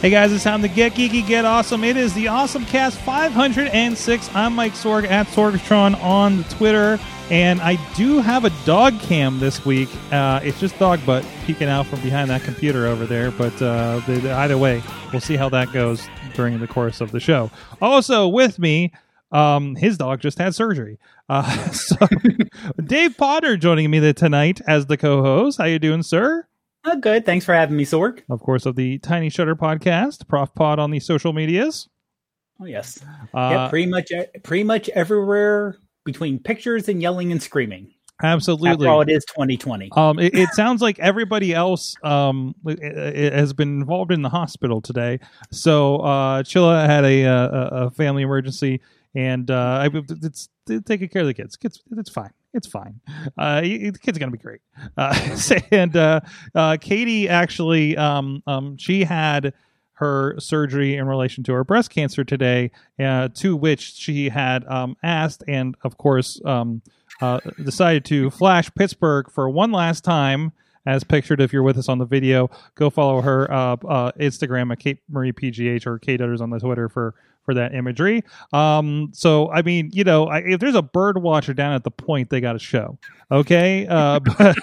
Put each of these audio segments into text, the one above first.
Hey guys, it's time to get geeky, get awesome. It is the Awesome Cast 506. I'm Mike Sorg at Sorgatron on the Twitter, and I do have a dog cam this week. Uh, it's just dog butt peeking out from behind that computer over there, but uh, the- the- either way, we'll see how that goes during the course of the show. Also with me, um, his dog just had surgery. Uh, so Dave Potter joining me tonight as the co-host. How you doing, sir? Oh, good. Thanks for having me, Sorg. Of course, of the Tiny Shutter podcast, Prof Pod on the social medias. Oh, yes. Uh, yeah, pretty much, pretty much everywhere between pictures and yelling and screaming. absolutely. After all, it is 2020. Um, it, it sounds like everybody else um has been involved in the hospital today. So uh, Chilla had a, a a family emergency, and uh, I, it's, it's taking care of the kids. Kids, it's fine. It's fine. Uh, the kid's gonna be great. Uh, and uh, uh, Katie actually, um, um, she had her surgery in relation to her breast cancer today, uh, to which she had um, asked, and of course, um, uh, decided to flash Pittsburgh for one last time. As pictured, if you're with us on the video, go follow her uh, uh, Instagram at Kate Marie PGH or Kate Utters on the Twitter for for that imagery. Um, so I mean, you know, I, if there's a bird watcher down at the point, they got a show. Okay, uh, but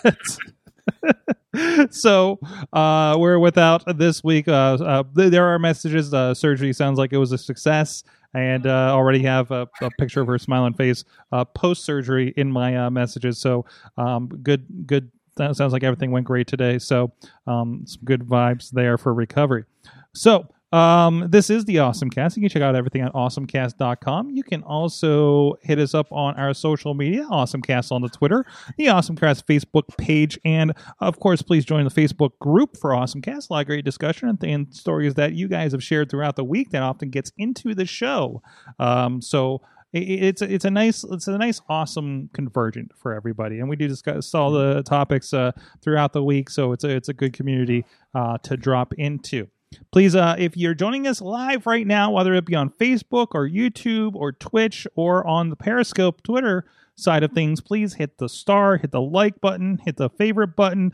so uh, we're without this week. Uh, uh, there are messages. Uh, surgery sounds like it was a success, and uh, already have a, a picture of her smiling face uh, post surgery in my messages. So um, good, good. That sounds like everything went great today. So um, some good vibes there for recovery. So um, this is the Awesome Cast. You can check out everything at awesomecast.com. You can also hit us up on our social media, Awesomecast on the Twitter, the Awesomecast Facebook page, and of course, please join the Facebook group for Awesomecast. A lot of great discussion and, and stories that you guys have shared throughout the week that often gets into the show. Um, so it's it's a nice it's a nice awesome convergent for everybody and we do discuss all the topics uh, throughout the week so it's a it's a good community uh, to drop into please uh, if you're joining us live right now whether it be on facebook or youtube or twitch or on the periscope twitter side of things please hit the star hit the like button hit the favorite button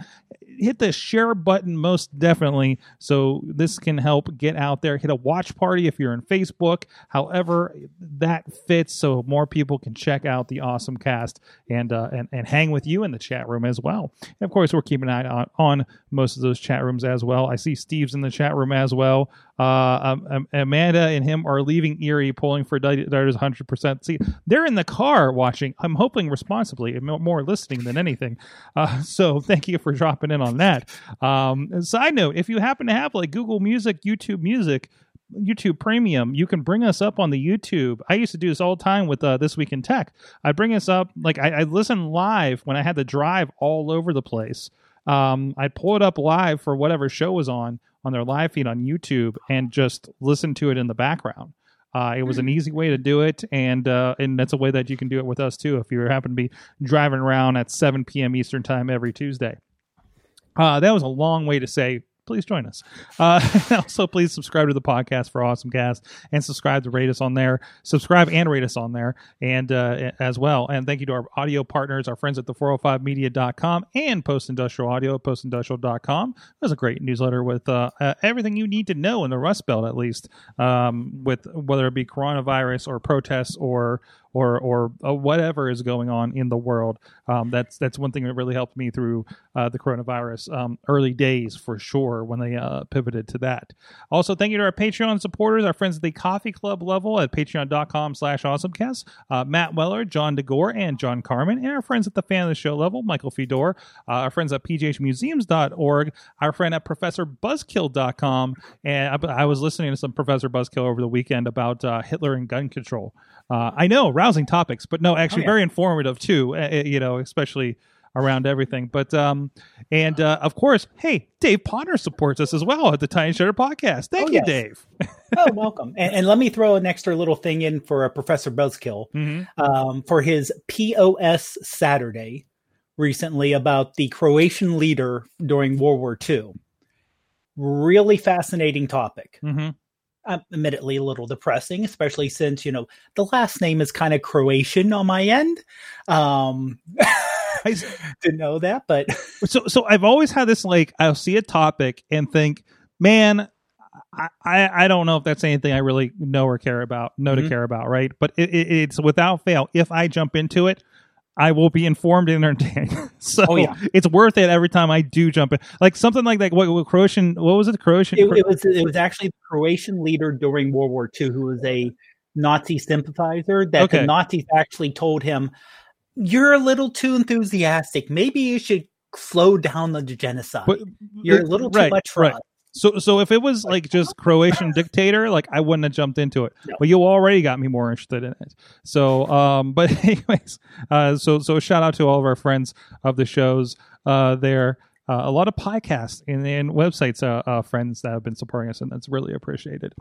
hit the share button most definitely so this can help get out there. Hit a watch party if you're in facebook however that fits so more people can check out the awesome cast and uh, and, and hang with you in the chat room as well. And of course we're keeping an eye on, on most of those chat rooms as well. I see steve's in the chat room as well uh, um, um, amanda and him are leaving erie polling for darters 100% see they're in the car watching i'm hoping responsibly more listening than anything uh, so thank you for dropping in on that um, side note if you happen to have like google music youtube music YouTube Premium, you can bring us up on the YouTube. I used to do this all the time with uh, This Week in Tech. I bring us up, like, I, I listen live when I had to drive all over the place. Um, I'd pull it up live for whatever show was on on their live feed on YouTube and just listen to it in the background. Uh, it was an easy way to do it, and uh, and that's a way that you can do it with us too. If you happen to be driving around at 7 p.m. Eastern time every Tuesday, uh, that was a long way to say please join us. Uh, also, please subscribe to the podcast for Awesome Cast and subscribe to rate us on there. Subscribe and rate us on there and uh, as well. And thank you to our audio partners, our friends at the 405media.com and Post Industrial Audio at postindustrial.com. There's a great newsletter with uh, everything you need to know in the Rust Belt, at least, um, with whether it be coronavirus or protests or or or uh, whatever is going on in the world. Um, that's that's one thing that really helped me through uh, the coronavirus um, early days for sure when they uh, pivoted to that. Also, thank you to our Patreon supporters, our friends at the Coffee Club level at patreon.com slash awesomecast, uh, Matt Weller, John DeGore, and John Carmen, and our friends at the fan of the show level, Michael Fedor, uh, our friends at pghmuseums.org, our friend at professorbuzzkill.com, and I, I was listening to some Professor Buzzkill over the weekend about uh, Hitler and gun control. I know, rousing topics, but no, actually Oh, yeah. very informative too. uh, you know, especially around everything. But um, and uh, of course, hey, Dave Potter supports us as well at the Tiny Shutter Podcast. Thank Oh, you, yes. Dave. oh, welcome. And, and let me throw an extra little thing in for uh, Professor Buzzkill Mm-hmm. um, for his POS Saturday recently about the Croatian leader during World War II. Really fascinating topic. Mm-hmm. Admittedly a little depressing, especially since you know the last name is kind of Croatian on my end. Um, I didn't know that, but so so I've always had this like I'll see a topic and think, man, I I, I don't know if that's anything I really know or care about, know to Mhm. care about, right? But it, it, it's without fail. If I jump into it. I will be informed and entertained. so Oh, yeah. it's worth it every time I do jump in. Like something like that. What, what Croatian? What was it? Croatian? it, it was it was actually the Croatian leader during World War II who was a Nazi sympathizer. That Okay. the Nazis actually told him, "You're a little too enthusiastic. Maybe you should." Slow down the genocide. But- You're uh, a little too right, much for right. us. So, so if it was like just Croatian dictator, like I wouldn't have jumped into it. No. But you already got me more interested in it. So, um, but anyways, uh, so so shout out to all of our friends of the shows uh, there. Uh, a lot of podcasts and, and websites, uh, uh, friends that have been supporting us, and that's really appreciated.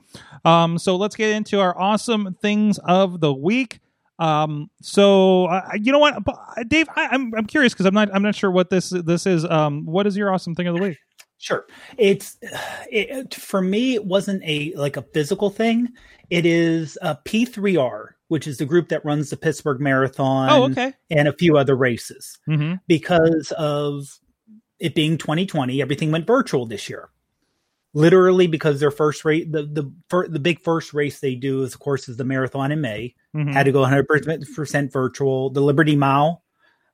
Um, so let's get into our awesome things of the week. Um, so uh, you know what, uh, Dave, I, I'm I'm curious because I'm not I'm not sure what this this is. Um, what is your awesome thing of the week? Sure. It's it, for me. It wasn't a like a physical thing. It is a P3R, which is the group that runs the Pittsburgh Marathon. Oh, okay. And a few other races Mm-hmm. because of it being 2020. Everything went virtual this year. Literally, because their first race, the the fir- the big first race they do is, of course, is the marathon in May. Mm-hmm. Had to go 100 percent virtual. The Liberty Mile,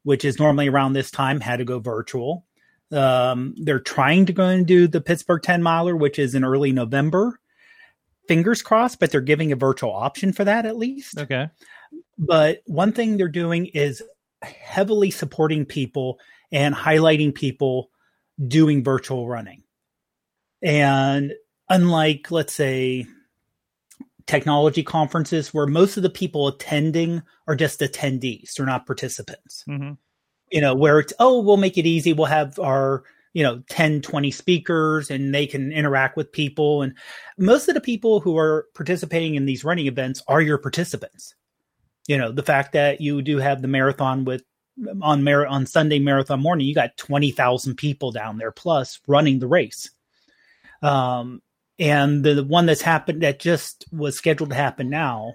which is normally around this time, had to go virtual. Um, they're trying to go and do the Pittsburgh 10 miler, which is in early November. Fingers crossed, but they're giving a virtual option for that at least. Okay. But one thing they're doing is heavily supporting people and highlighting people doing virtual running. And unlike, let's say, technology conferences where most of the people attending are just attendees, they're not participants Mm-hmm. You know where it's oh we'll make it easy. We'll have our you know 10 20 speakers and they can interact with people. And most of the people who are participating in these running events are your participants. You know the fact that you do have the marathon with on mar- on Sunday marathon morning you got 20,000 people down there plus running the race. Um and the, the one that's happened that just was scheduled to happen now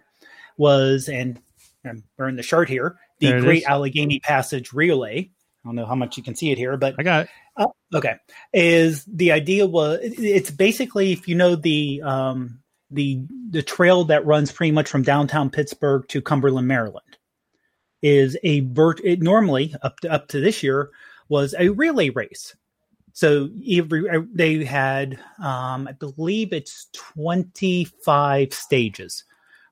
was and I'm wearing the shirt here the Great is. Allegheny Passage Relay. I don't know how much you can see it here, but I got it. uh, okay, is the idea was it's basically if you know the um, the the trail that runs pretty much from downtown Pittsburgh to Cumberland, Maryland, is a vert. It normally up to, up to this year was a relay race. So every uh, they had, um, I believe it's twenty five stages,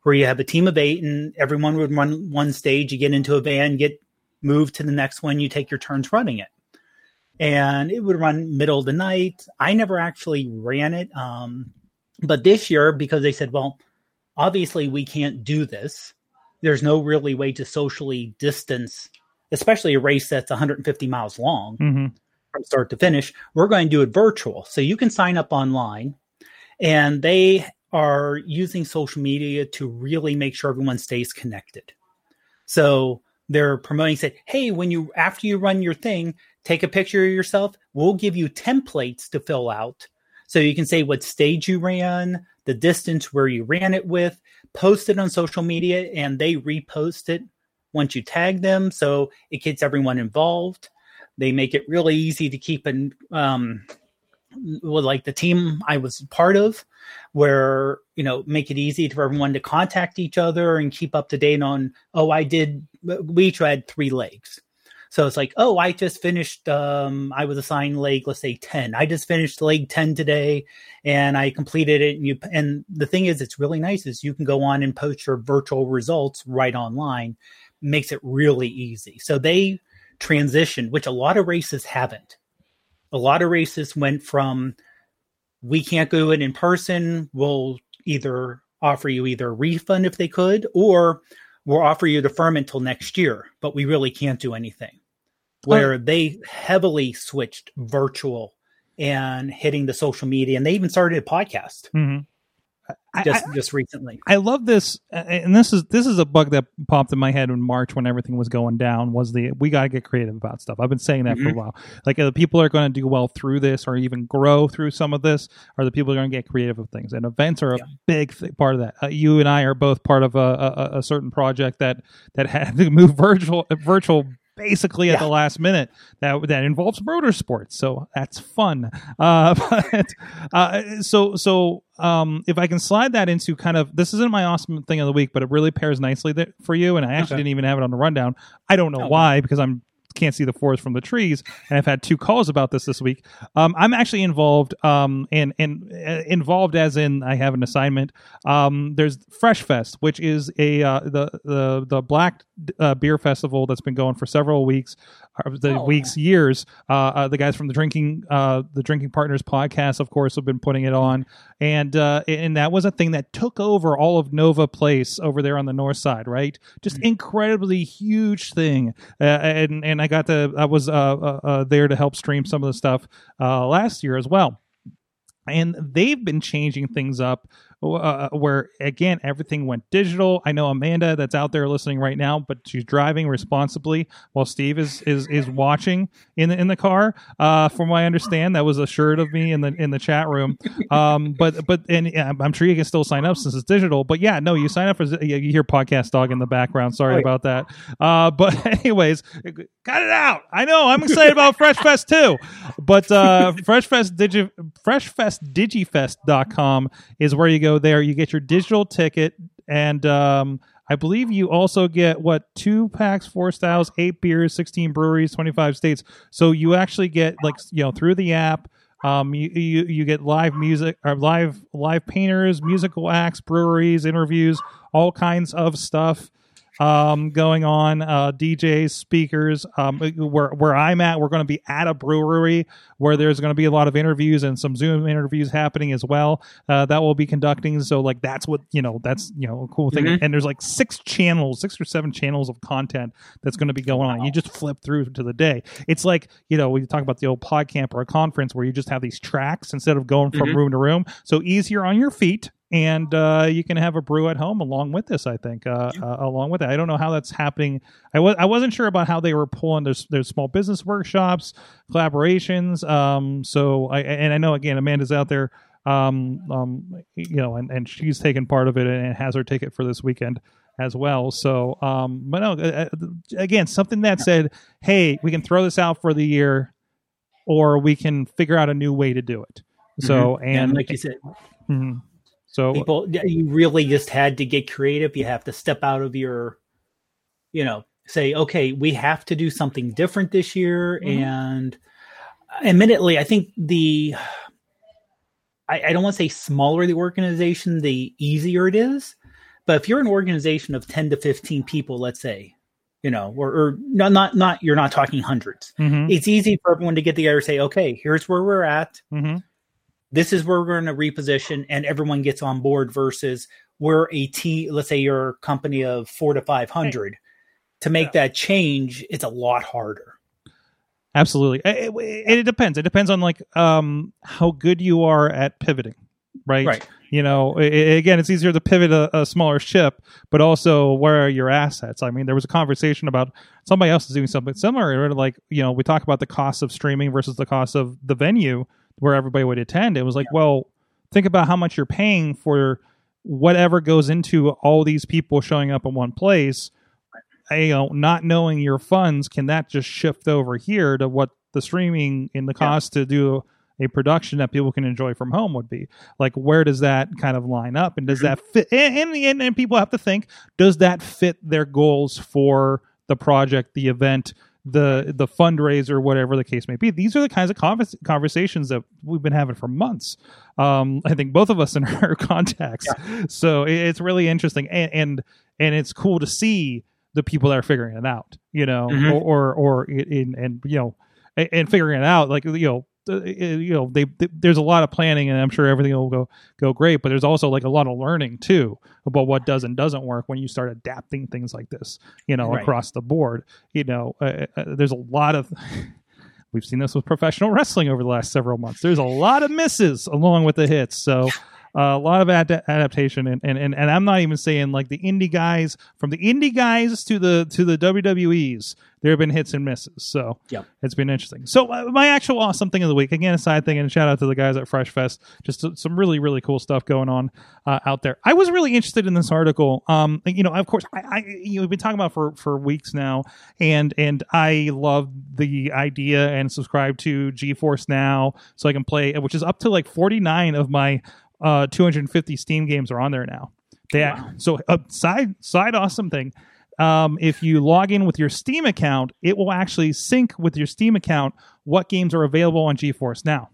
where you have a team of eight, and everyone would run one stage. You get into a van, get moved to the next one. You take your turns running it, and it would run middle of the night. I never actually ran it, um, but this year because they said, well, obviously we can't do this. There's no really way to socially distance, especially a race that's 150 miles long Mm-hmm. from start to finish. We're going to do it virtual. So you can sign up online and they are using social media to really make sure everyone stays connected. So they're promoting say, hey, when you after you run your thing, take a picture of yourself. We'll give you templates to fill out. So you can say what stage you ran, the distance where you ran it with, post it on social media, and they repost it once you tag them. So it gets everyone involved. They make it really easy to keep an um, like the team I was part of, where you know make it easy for everyone to contact each other and keep up to date on. Oh, I did. We each had three legs, so it's like, oh, I just finished. Um, I was assigned leg, let's say ten. I just finished leg ten today, and I completed it. And you and the thing is, it's really nice is you can go on and post your virtual results right online. Makes it really easy. So they transitioned, which a lot of races haven't. A lot of races went from we can't do it in person. We'll either offer you either a refund if they could, or we'll offer you the firm until next year, but we really can't do anything. Where they heavily switched virtual and hitting the social media, and they even started a podcast Mhm. Just I- just recently. I love this, uh, and this is this is a bug that popped in my head in March when everything was going down. Was the we got to get creative about stuff. I've been saying that for a Mhm. while. Like the people are going to do well through this, or even grow through some of this, are the people are going to get creative with things. And events are a Yeah. big th- part of that. Uh, you and I are both part of a, a, a certain project that that had to move virtual virtual basically at the last minute that that involves motorsports. So that's fun. Uh but uh so so um if i can slide that into kind of this isn't my awesome thing of the week but it really pairs nicely there for you and i actually Okay. didn't even have it on the rundown. I don't know Oh, why because i'm can't see the forest from the trees and i've had two calls about this this week. Um, i'm actually involved um, and and uh, involved as in i have an assignment. Um, there's fresh fest which is a uh, the the the black uh, beer festival that's been going for several weeks the Oh. weeks years uh, uh, the guys from the drinking uh, the drinking partners podcast of course have been putting it on. And uh, and that was a thing that took over all of nova place over there on the north side right? Just incredibly huge thing. Uh, and and i got to i was uh, uh, uh, there to help stream some of the stuff uh, last year as well. And they've been changing things up uh, where again everything went digital. I know amanda that's out there listening right now but she's driving responsibly while steve is is is watching in the in the car. Uh from what i understand that was assured of me in the in the chat room. Um but but and yeah, i'm sure you can still sign up since it's digital. But yeah no you sign up for you hear podcast dog in the background. Sorry about that. Uh but anyways cut it out. I know i'm excited about fresh fest too. But uh fresh fest digi freshfestdigifest.com is where you go there you get your digital ticket and um I believe you also get what two packs, four styles, eight beers, sixteen breweries, twenty five states. So you actually get like you know through the app, um, you you, you get live music or live live painters, musical acts, breweries, interviews, all kinds of stuff um, going on. Uh, DJs, speakers. Um, where where I'm at, we're going to be at a brewery where there's going to be a lot of interviews and some Zoom interviews happening as well. Uh, that will be conducting. So like that's what you know. That's you know a cool thing. Mhm. And there's like six channels, six or seven channels of content that's going to be going on. You just flip through to the day. It's like you know we talk about the old pod camp or a conference where you just have these tracks instead of going from Mhm. room to room. So easier on your feet and uh, you can have a brew at home along with this. I think uh, uh, along with it. I don't know how that's happening. I was I wasn't sure about how they were pulling their their small business workshops, collaborations. Um, so I and I know again Amanda's out there. Um, um, you know, and, and she's taken part of it and has her ticket for this weekend as well. So, um, but no, uh, uh, again, something that said, hey, we can throw this out for the year, or we can figure out a new way to do it. So, and and like you said, Mhm. So people you really just had to get creative. You have to step out of your you know say okay we have to do something different this year. Mhm. and admittedly i think the I, I don't want to say smaller the organization the easier it is but if you're an organization of 10 to 15 people let's say you know or, or not not not you're not talking hundreds. Mhm, it's easy for everyone to get together and say okay here's where we're at. Mhm. This is where we're going to reposition and everyone gets on board versus we're a team let's say you're a company of four to 500 to make that change it's a lot harder Absolutely. It, it, it depends. It depends on like um how good you are at pivoting, right? Right. You know, i- i- again, it's easier to pivot a, a smaller ship, but also where are your assets? I mean, there was a conversation about somebody else is doing something similar. or Like, you know, we talk about the cost of streaming versus the cost of the venue where everybody would attend. It was like, well, think about how much you're paying for whatever goes into all these people showing up in one place you know, not knowing your funds, can that just shift over here to what the streaming in the Yeah. cost to do a production that people can enjoy from home would be. Like, where does that kind of line up, and does that fit? And and, and, and people have to think: does that fit their goals for the project, the event? The the fundraiser whatever the case may be. These are the kinds of convers- conversations that we've been having for months. Um i think both of us in our contacts. So it, it's really interesting. And, and and it's cool to see the people that are figuring it out you know Mhm. or or, or in and you know and, and figuring it out like you know uh, you know they, they there's a lot of planning and i'm sure everything will go go great but there's also like a lot of learning too about what does and doesn't work when you start adapting things like this you know Right. across the board you know uh, uh, there's a lot of we've seen this with professional wrestling over the last several months there's a lot of misses along with the hits so uh, a lot of ad- adaptation and, and, and, and i'm not even saying like the indie guys from the indie guys to the to the wwe's there have been hits and misses so Yep. it's been interesting so uh, my actual awesome thing of the week again a side thing and shout out to the guys at fresh fest just uh, some really really cool stuff going on uh, out there i was really interested in this article um you know of course i, I you know, we've been talking about for for weeks now and and i love the idea and subscribe to geforce now so i can play which is up to like 49 of my uh 250 steam games are on there now they so a side side awesome thing um, if you log in with your Steam account, it will actually sync with your Steam account what games are available on GeForce now,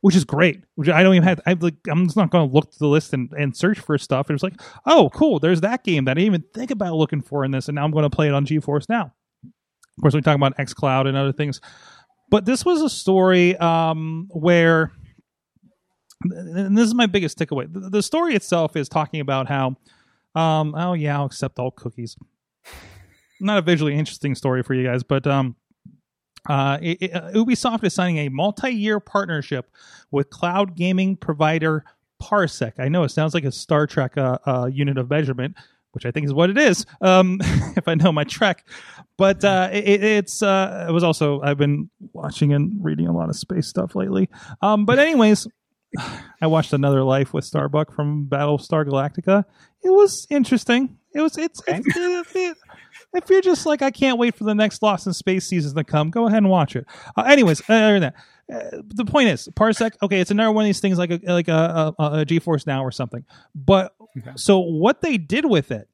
which is great. Which I don't even have. I like. I'm just not going to look to the list and, and search for stuff. It's like, oh, cool. There's that game that I didn't even think about looking for in this, and now I'm going to play it on GeForce now. Of course, we talk about XCloud and other things, but this was a story um, where, and this is my biggest takeaway. The, the story itself is talking about how um, oh yeah, I'll accept all cookies. Not a visually interesting story for you guys, but um, uh, it, it- uh, Ubisoft is signing a multi-year partnership with cloud gaming provider Parsec. I know it sounds like a Star Trek uh, uh, unit of measurement, which I think is what it is. Um, if I know my Trek, but uh, it, it's uh, it was also I've been watching and reading a lot of space stuff lately. Um, but anyways. I watched Another Life with Starbuck from Battlestar Galactica. It was interesting. It was it's, it's it- it- if you're just like I can't wait for the next Lost in Space season to come, go ahead and watch it. Uh, anyways, other than that, uh, the point is Parsec. Okay, it's another one of these things like a like a, a, a GeForce Now or something. But so what they did with it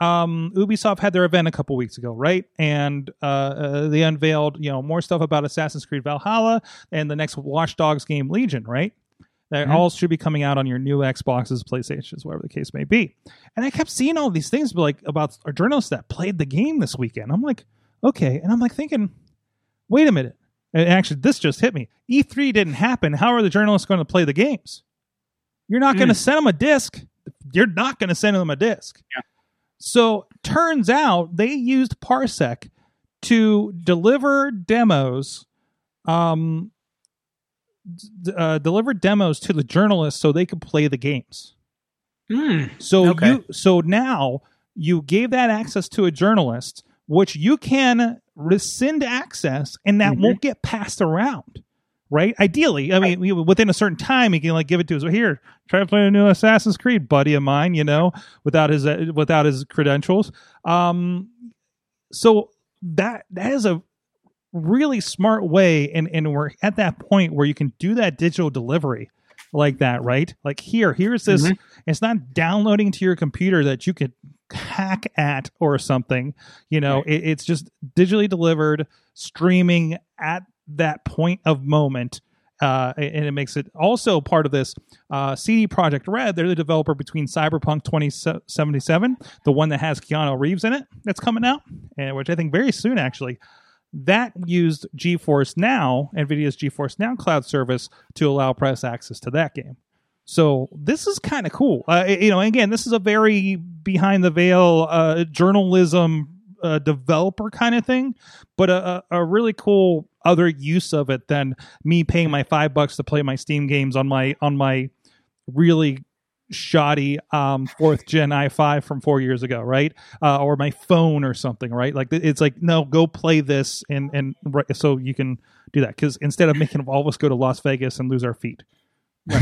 um, Ubisoft had their event a couple weeks ago, right? And uh, uh, they unveiled, you know, more stuff about Assassin's Creed Valhalla and the next Watch Dogs game, Legion, right? That Mhm. all should be coming out on your new Xboxes, PlayStations, whatever the case may be. And I kept seeing all these things, like about journalists that played the game this weekend. I'm like, okay, and I'm like thinking, wait a minute. And actually, this just hit me. E3 didn't happen. How are the journalists going to play the games? You're not going to send them a disc. You're not going to send them a disc. So turns out they used Parsec to deliver demos, um, d- uh, deliver demos to the journalists so they could play the games. Hmm. So Okay. you so now you gave that access to a journalist, which you can rescind access, and that Mhm. won't get passed around. Right? Ideally, I mean, within a certain time, he can like give it to us. Here, try to play a new Assassin's Creed, buddy of mine. You know, without his uh, without his credentials. Um, so that that is a really smart way, and and we're at that point where you can do that digital delivery like that, right? Like here, here's this. Mhm. It's not downloading to your computer that you could hack at or something. You know, it, it's just digitally delivered, streaming at that point of moment. Uh, and it makes it also part of this uh, CD Projekt Red. They're the developer between Cyberpunk 2077, the one that has Keanu Reeves in it, that's coming out, and which I think very soon actually. That used GeForce Now, NVIDIA's GeForce Now cloud service, to allow press access to that game. So this is kind of cool. Uh, you know, again, this is a very behind the veil uh, journalism uh, developer kind of thing, but a, a, a really cool other use of it than me paying my five bucks to play my Steam games on my on my really shoddy um fourth gen i5 from four years ago right? Uh, or my phone or something right? Like it's like no go play this and and right, so you can do that. Because instead of making all of us go to las vegas and lose our feet.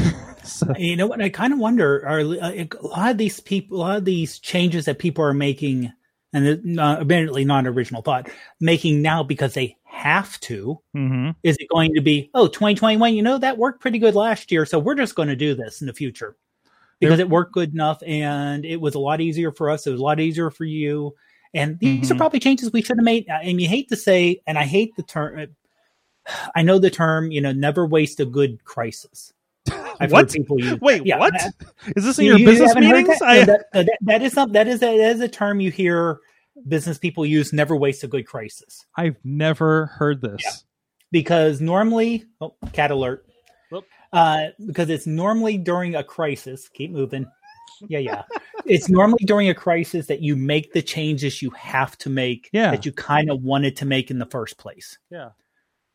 So, You know what? I kind of wonder are uh, a lot of these people, a lot of these changes that people are making, and not, admittedly not original thought, making now because they have to? hmm Is it going to be, oh, 2021, you know, that worked pretty good last year, so we're just going to do this in the future because it worked good enough and it was a lot easier for us. It was a lot easier for you. And these are Mhm. probably changes we should have made. And you hate to say, and I hate the term, I know the term, you know, never waste a good crisis. I've What? heard people use. Wait, Yeah, what? I- Is this in you- your you business meetings? That? I, No, that, that- that is not, that is that is a term you hear business people use. Never waste a good crisis I've never heard this. Yeah. because normally, oh, cat alert. Uh, because it's normally during a crisis. Keep moving. Yeah, yeah. it's normally during a crisis that you make the changes you have to make. Yeah. That you kind of wanted to make in the first place. Yeah.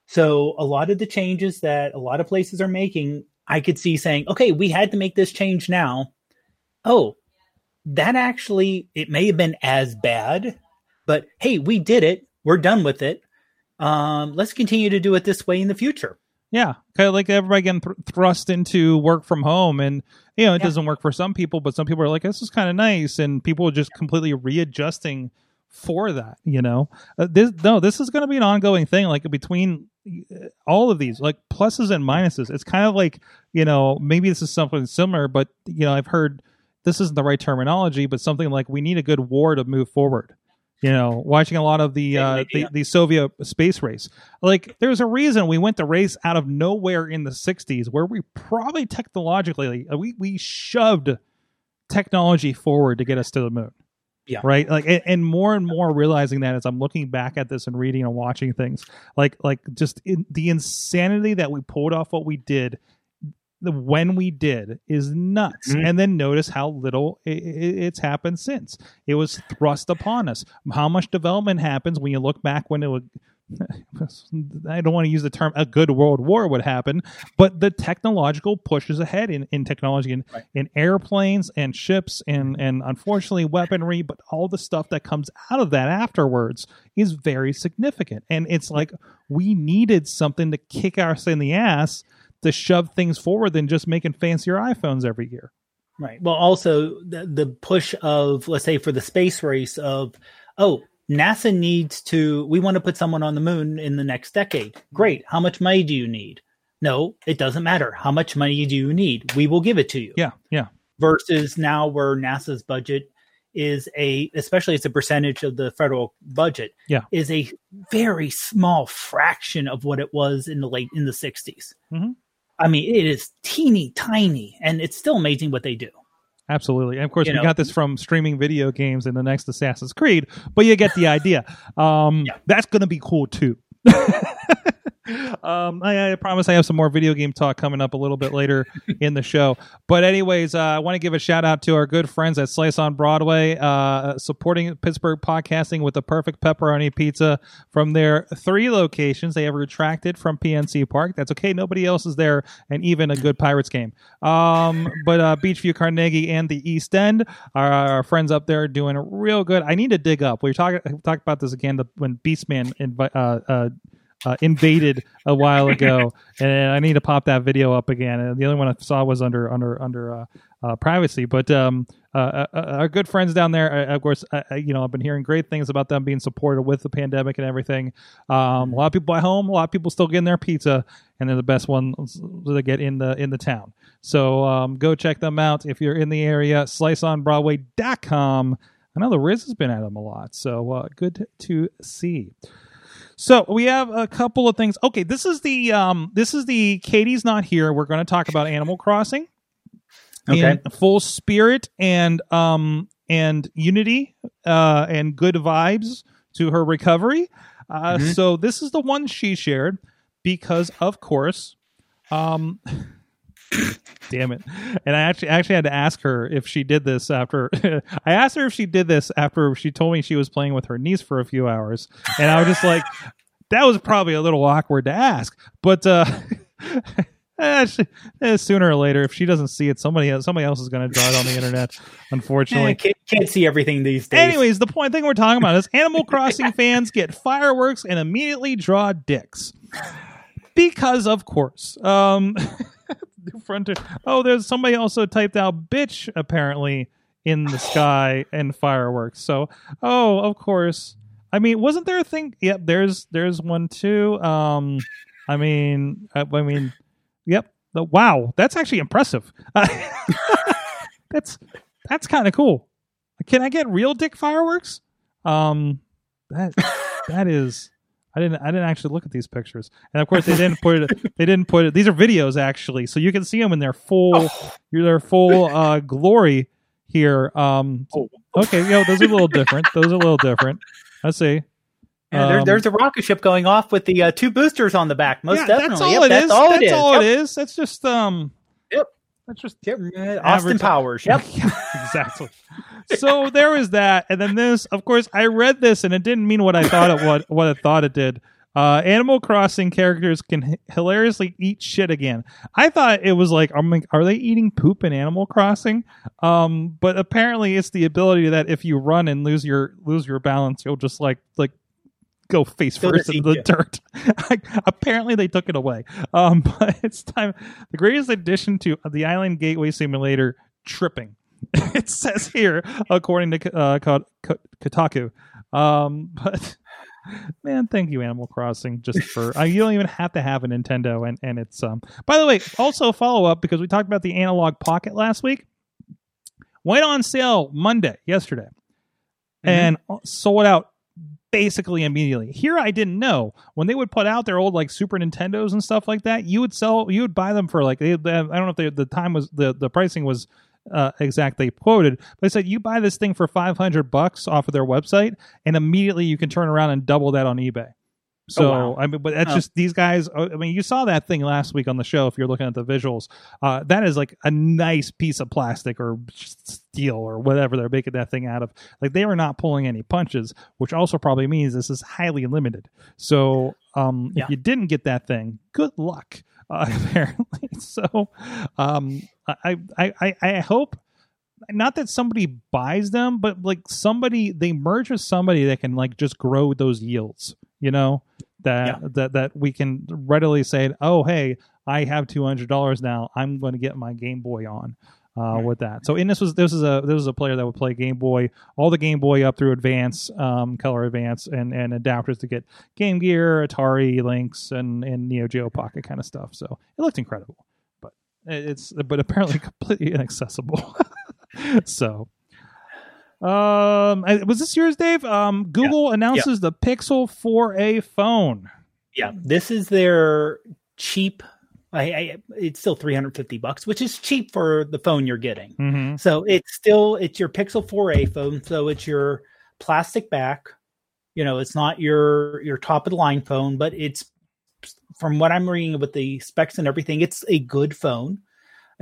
So a lot of the changes that a lot of places are making, I could see saying, okay, we had to make this change now. Oh, that actually, it may have been as bad, but hey, we did it. We're done with it. Um, let's continue to do it this way in the future. Yeah, kind of like everybody getting th- thrust into work from home, and you know it Yeah. doesn't work for some people, but some people are like, "This is kind of nice," and people are just completely readjusting for that. You know, uh, this no, this is going to be an ongoing thing, like between uh, all of these, like pluses and minuses. It's kind of like you know maybe this is something similar, but you know I've heard this isn't the right terminology, but something like we need a good war to move forward. You know, watching a lot of the uh, the, the Soviet space race like there's a reason we went the race out of nowhere in the 60s where we probably technologically uh, we we shoved technology forward to get us to the moon Yeah. right like and, and more and more realizing that as i'm looking back at this and reading and watching things like like just in, the insanity that we pulled off what we did the when we did is nuts Mhm. and then notice how little i i it's happened since it was thrust upon us how much development happens when you look back when it would I don't want to use the term a good world war would happen, but the technological pushes ahead in, in technology in, Right. in airplanes and ships and, and unfortunately weaponry, but all the stuff that comes out of that afterwards is very significant. And it's like we needed something to kick us in the ass to shove things forward than just making fancier iPhones every year. Right. Well, also the, the push of, let's say, for the space race of, oh, NASA needs to, we want to put someone on the moon in the next decade. Great. How much money do you need? No, it doesn't matter. How much money do you need? We will give it to you. Yeah, yeah. Versus now where NASA's budget is a, especially it's a percentage of the federal budget, Yeah. is a very small fraction of what it was in the late, in the 60s. Mhm. I mean, it is teeny tiny and it's still amazing what they do. Absolutely. And of course, You we know- got this from streaming video games in the next Assassin's Creed, but you get the idea. Um, Yeah. That's going to be cool too. um, I, I promise I have some more video game talk coming up a little bit later in the show. But, anyways, uh, I want to give a shout out to our good friends at Slice on Broadway, uh, supporting Pittsburgh podcasting with the perfect pepperoni pizza from their three locations. They have retracted from PNC Park. That's okay. Nobody else is there, and even a good Pirates game. Um, but uh, Beechview, Carnegie, and the East End are our friends up there doing real good. I need to dig up. We talked talked about this again the, when Beastman invi- uh, uh, uh, invaded a while ago, and I need to pop that video up again. And the other one I saw was under under under uh, uh, privacy, but um, uh, uh, our good friends down there, uh, of course, uh, uh, you know, I've been hearing great things about them being supported with the pandemic and everything. Um, a lot of people at home, a lot of people still getting their pizza, and they're the best ones to get in the in the town. So um, go check them out if you're in the area. SliceOnBroadway.com. I know the Riz has been at them a lot, so uh, good to see. So we have a couple of things. Okay, this is the um, this is the Katie's not here. We're going to talk about Animal Crossing Okay. in full spirit and um and unity uh and good vibes to her recovery. Uh, Mhm. So this is the one she shared because, of course, um, damn it. And I actually actually had to ask her if she did this after. I asked her if she did this after she told me she was playing with her niece for a few hours, and I was just like, that was probably a little awkward to ask, but. uh eh, eh, sooner or later, if she doesn't see it, somebody else, somebody else is going to draw it on the internet. Unfortunately, Eh, can't, can't see everything these days. Anyways, the point thing we're talking about is Animal Crossing fans get fireworks and immediately draw dicks. Because of course. Um frontier Oh, there's somebody also typed out bitch apparently in the sky and fireworks. So oh of course. I mean, wasn't there a thing? Yep, there's there's one too. Um, I mean, I, I mean, yep. The, wow, that's actually impressive. that's that's kind of cool. Can I get real dick fireworks? Um, that that is. I didn't. I didn't actually look at these pictures, and of course they didn't put it. They didn't put it. These are videos actually, so you can see them in their full, their full uh, glory here. Um, Oh. okay, yo, those are a little different. Those are a little different. Let's see. Yeah, there, Um, there's a rocket ship going off with the uh, two boosters on the back. Most yeah, definitely. That's all Yep, it that's is. all that's it is. all Yep. it is. That's just um. That's just Yep, uh, Austin Powers. Yep. exactly. So there was that, and then this. Of course, I read this, and it didn't mean what I thought it what what I thought it did. Uh, Animal Crossing characters can h- hilariously eat shit again. I thought it was like, I'm like, are they eating poop in Animal Crossing? Um, but apparently, it's the ability that if you run and lose your lose your balance, you'll just like like go face first into the you. dirt. apparently, they took it away. Um, but it's time. The greatest addition to the Island Gateway Simulator: tripping. it says here, according to uh, Ko- Ko- Kotaku. Um, but man, thank you, Animal Crossing, just for uh, you don't even have to have a Nintendo, and and it's um. By the way, also follow up because we talked about the Analog Pocket last week. Went on sale Monday, yesterday, and sold out basically immediately. Here, I didn't know when they would put out their old like Super Nintendos and stuff like that. You would sell, you would buy them for like they, they- I don't know if they, the time was the the pricing was uh, exactly quoted, but they said you buy this thing for five hundred bucks off of their website, and immediately you can turn around and double that on eBay. So wow. I mean, but that's Oh. just these guys. uh, I mean, you saw that thing last week on the show. If you're looking at the visuals, uh, that is like a nice piece of plastic or steel or whatever they're making that thing out of. Like they are not pulling any punches, which also probably means this is highly limited. So um, Yeah. if you didn't get that thing, good luck. Uh, apparently, so um, I, I I I hope not that somebody buys them, but like somebody they merge with somebody that can like just grow those yields. You know that Yeah. that that we can readily say, oh hey, I have two hundred dollars now. I'm going to get my Game Boy on. Uh, with that, so and this was this is a this was a player that would play Game Boy, all the Game Boy up through Advance, um, Color Advance, and and adapters to get Game Gear, Atari, Lynx, and and Neo Geo Pocket kind of stuff. So it looked incredible, but it's but apparently completely inaccessible. so um was this yours dave um google announces the pixel 4a phone Yeah, this is their cheap. I, I it's still 350 bucks, which is cheap for the phone you're getting. mm-hmm. So it's still it's your Pixel 4a phone, so it's your plastic back. You know, it's not your your top of the line phone, but it's from what I'm reading with the specs and everything, it's a good phone.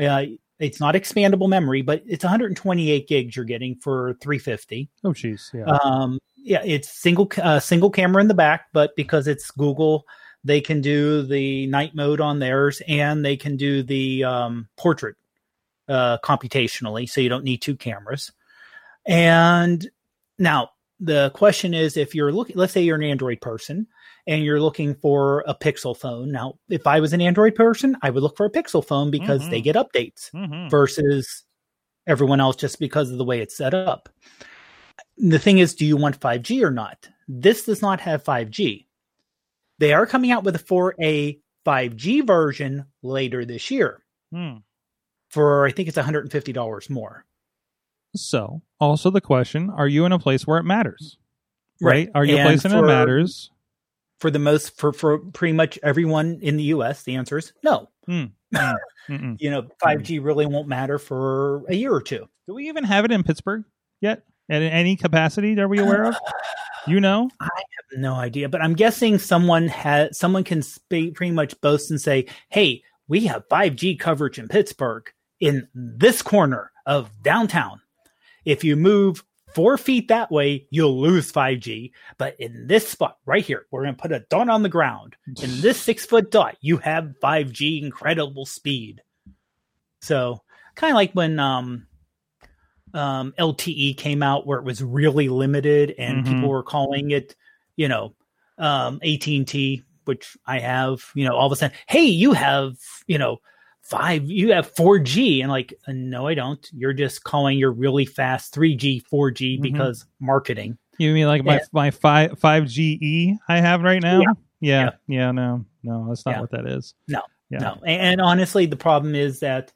Uh, it's not expandable memory, but it's 128 gigs you're getting for 350. oh jeez yeah Um, yeah, it's single uh, single camera in the back, but because it's Google, they can do the night mode on theirs, and they can do the um, portrait uh, computationally, so you don't need two cameras. And now the question is, if you're looking, let's say you're an Android person and you're looking for a Pixel phone. Now, if I was an Android person, I would look for a Pixel phone because they Mhm. get updates Mhm. versus everyone else just because of the way it's set up. The thing is, do you want 5G or not? This does not have 5G. They are coming out with a 4A 5G version later this year Hmm. for I think it's $150 more. so also the question are you in a place where it matters right, Right. are you a place in it matters For the most for for pretty much everyone in the US, the answer is no. Hmm. Hmm. Mm-mm. You know, hmm. 5G really won't matter for a year or two. do we even have it in pittsburgh yet at any capacity are we uh, aware of you know I have No idea, but I'm guessing someone has someone can sp- pretty much boast and say, "Hey, we have 5G coverage in Pittsburgh in this corner of downtown. If you move four feet that way, you'll lose 5G. But in this spot right here, we're going to put a dot on the ground. In this six foot dot, you have 5G incredible speed. So kind of like when um, um, LTE came out, where it was really limited, and Mhm. people were calling it, you know, um, AT&T, which I have. You know, all of a sudden, hey, you have, you know, five, you have 4G, and like, uh, no, I don't. You're just calling your really fast 3G, 4G Mhm. because marketing. You mean like my Yeah. my five five GE I have right now? Yeah. Yeah, Yeah. yeah, no, no, that's not what that is. No, Yeah. No, and, and honestly, the problem is that,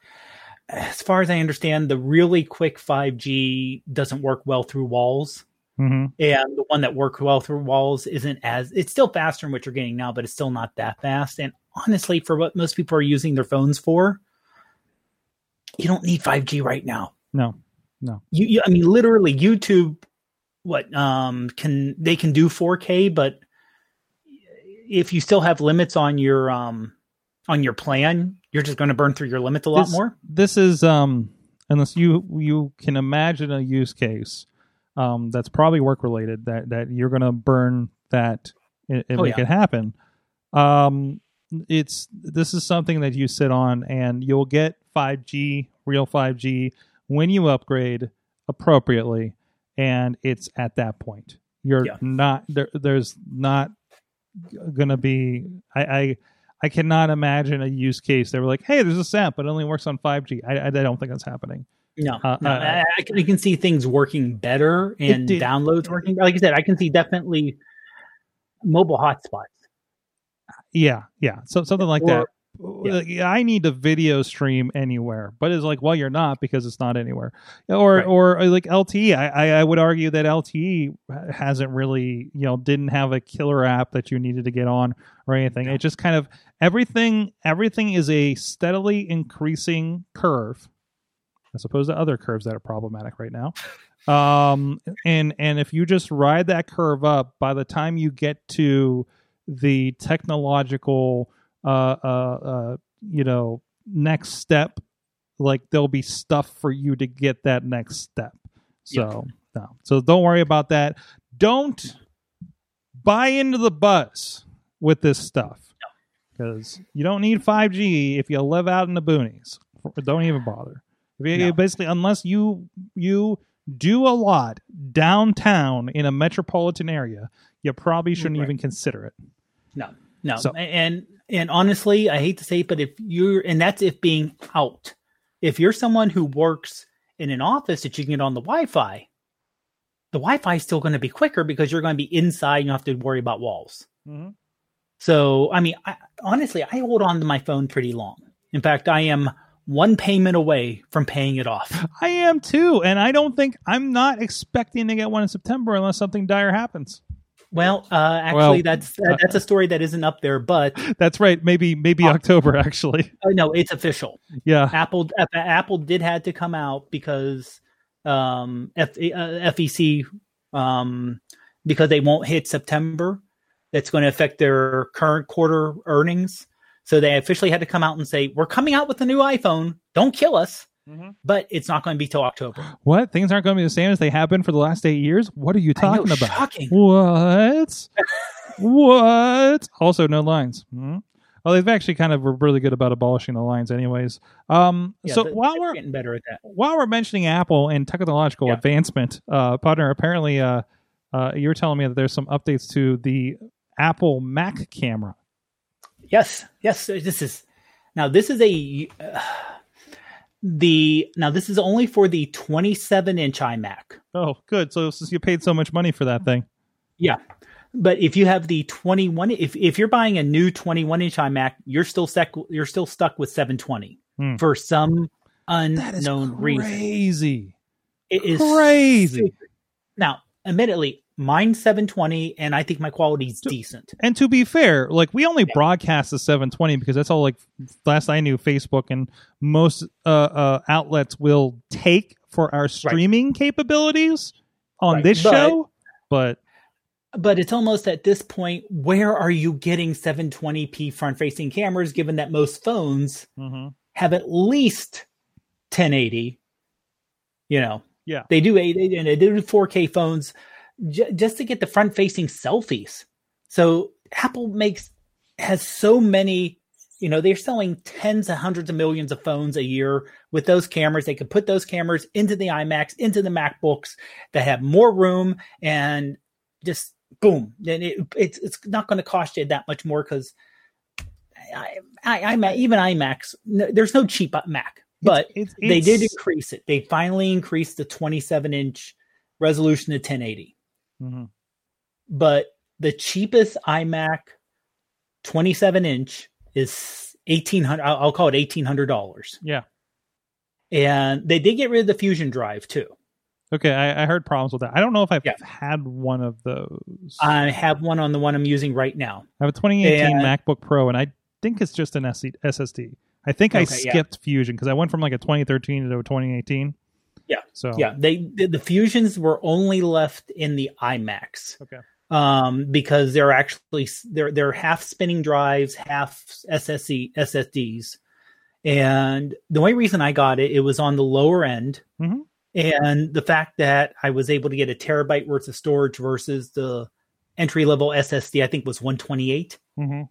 as far as I understand, the really quick 5G doesn't work well through walls, hmm and the one that works well through walls isn't as. It's still faster than what you're getting now, but it's still not that fast. And honestly, for what most people are using their phones for, you don't need 5G right now. No, You, you I mean, literally, YouTube, what um can they can do 4K, but if you still have limits on your um on your plan, you're just going to burn through your limits a lot This- more. this is um unless you you can imagine a use case um that's probably work related that that you're going to burn that and, and Oh, make yeah. it happen. Um, it's this is something that you sit on and you'll get 5G, real 5G when you upgrade appropriately, and it's at that point. You're Yeah. not there. There's not going to be. I, I I cannot imagine a use case. They were like, "Hey, there's this app, but it only works on 5G." I, I don't think that's happening. No, Uh, no, uh, I, I can, I can see things working better and downloads working. Like I said, I can see definitely mobile hotspots. Yeah, yeah, so something like Or- that. yeah. I need a video stream anywhere, but it's like, well, you're not because it's not anywhere. Or, Right. or uh, like LTE. I, I, I would argue that LTE hasn't really, you know, didn't have a killer app that you needed to get on or anything. It just kind of everything. Everything is a steadily increasing curve, as opposed to other curves that are problematic right now. Um, and and if you just ride that curve up, by the time you get to the technological uh, uh, uh, you know, next step, like there'll be stuff for you to get that next step. So no, so don't worry about that. Don't buy into the buzz with this stuff because you don't need 5G if you live out in the boonies. Don't even bother. No. Basically, unless you you do a lot downtown in a metropolitan area, you probably shouldn't Right. even consider it. No, no, So- and and honestly, I hate to say it, but if you're and that's if being out. If you're someone who works in an office that you can get on the Wi-Fi, the Wi-Fi is still going to be quicker because you're going to be inside. and You don't have to worry about walls. Mhm. So, I mean, I, honestly, I hold on to my phone pretty long. In fact, I am one payment away from paying it off. I am too, and I don't think I'm not expecting to get one in September unless something dire happens. Well, uh, actually, Well, that's that, that's a story that isn't up there, but That's right. Maybe maybe October actually. uh, no, it's official. Yeah. Apple App- Apple did had to come out because um, F, uh, FEC um, because they won't hit September. That's going to affect their current quarter earnings. So they officially had to come out and say, "We're coming out with a new iPhone. Don't kill us." Mhm. But it's not going to be till October. What? Things aren't going to be the same as they have been for the last eight years? What are you I know, talking about? shocking. What? what? Also, no lines. Hmm? Well, they've actually kind of were really good about abolishing the lines, anyways. Um, Yeah, so while we're getting better at that, while we're mentioning Apple and technological Yeah. advancement, uh, partner, apparently, uh, uh, you were telling me that there's some updates to the Apple Mac camera. Yes, yes. This is now. This is a uh, the now. This is only for the 27 inch iMac. Oh, good. So since you paid so much money for that thing, Yeah, but if you have the 21, if if you're buying a new 21 inch iMac, you're still stuck. You're still stuck with 720 Hmm. for some that is unknown reason. crazy. It is Crazy. Now, admittedly, mine's 720, and I think my quality's decent. And to be fair, like we only broadcast the 720 because that's all like last I knew Facebook and most uh, uh, outlets will take for our streaming capabilities on Right, this but- show. But But it's almost at this point, where are you getting 720p front facing cameras given that most phones have at least 1080? You know, Yeah. they do 8 and they do 4K phones j- just to get the front facing selfies. So Apple makes, has so many, you know, they're selling tens of hundreds of millions of phones a year with those cameras. They could put those cameras into the iMacs, into the MacBooks that have more room and just boom. Then it, it's it's not going to cost you that much more because I, I, I, even iMacs, no, there's no cheap Mac, but it's, they did increase it. They finally increased the 27 inch resolution to 1080. Mhm. but the cheapest iMac 27 inch is 1800 I'll I'll call it $1800 Yeah. and they did get rid of the fusion drive too Okay, I, I heard problems with that. I don't know if I've Yeah. had one of those. i have one on the one i'm using right now I have a 2018 And- MacBook Pro, and I think it's just an SSD. I think I Okay, yeah. skipped Fusion because I went from like a 2013 to a 2018. Yeah. So yeah they the, fusions were only left in the iMacs. Okay. um because they're actually they're they're half spinning drives half ssc ssds and the only reason i got it it was on the lower end Mhm. and the fact that i was able to get a terabyte worth of storage versus the entry level ssd i think was 128 Mhm.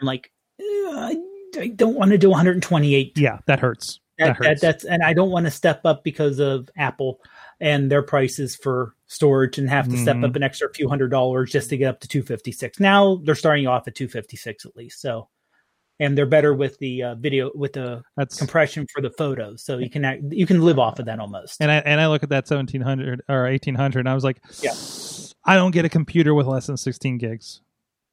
i'm like "Eh, I, I don't want to do 128 yeah, that hurts. That, that that, that's and I don't want to step up because of Apple and their prices for storage and have to step Mhm. up an extra few hundred dollars just to get up to 256. Now they're starting you off at 256 at least. So and they're better with the uh, video with the That's compression for the photos. So you can act, you can live off of that almost. and I and I look at that 1700 or 1800, and I was like, Yeah. I don't get a computer with less than 16 gigs.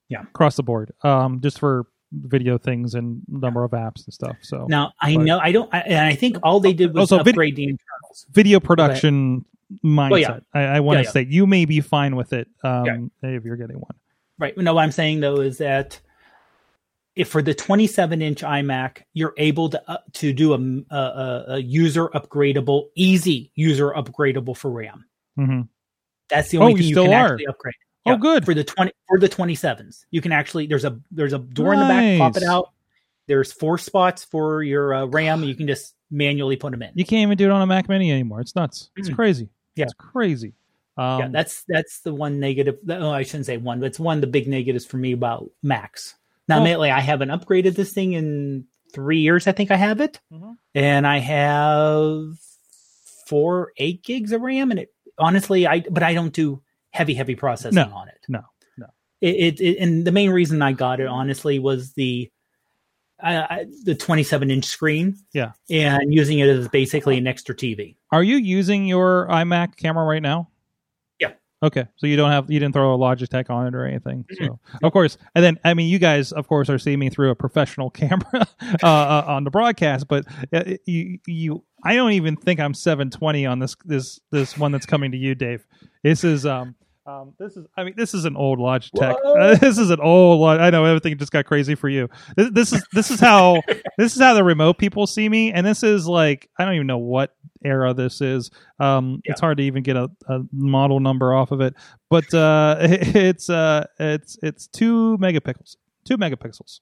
Yeah. across the board. Um, just for video things and number of apps and stuff. So now I But- know I don't I, and I think all they did was Also, upgrade the internals. video production mindset. yeah. I, I want to yeah. say you may be fine with it um, if you're getting one. Right. No, what I'm saying though is that if for the 27 inch iMac, you're able to uh, to do a, a, a user upgradable, easy user upgradable for RAM. hmm That's the Oh, only you thing you still can are? actually upgrade. Oh, good. for the 20 for the 27s. You can actually there's a there's a door in the back, pop it out. There's four spots for your uh, RAM. You can just manually put them in. You can't even do it on a Mac Mini anymore. It's nuts. It's Mm. crazy. Yeah. it's crazy. Um, yeah, that's that's the one negative. Oh, I shouldn't say one, but it's one of the big negatives for me about Macs. Now, Well- admittedly, I haven't upgraded this thing in three years. I think I have it, Mhm. and I have four eight gigs of RAM. And it honestly, I but I don't do heavy heavy processing No, on it. no, no. It, it, it and the main reason I got it honestly was the. I I, the 27 inch screen, Yeah. and using it as basically an extra TV. Are you using your iMac camera right now? Yeah. Okay, so you don't have you didn't throw a Logitech on it or anything. So of course, and then I mean, you guys of course are seeing me through a professional camera uh, uh, on the broadcast, but uh, you you I don't even think I'm 720 on this this this one that's coming to you, Dave. This is um. Um, this is, I mean, this is an old Logitech. What? this is an old. Log- I know everything just got crazy for you. This, this is this is how this is how the remote people see me, and this is like I don't even know what era this is. Um, It's hard to even get a, a model number off of it, but uh, it's uh, it's it's two megapixels. Two megapixels.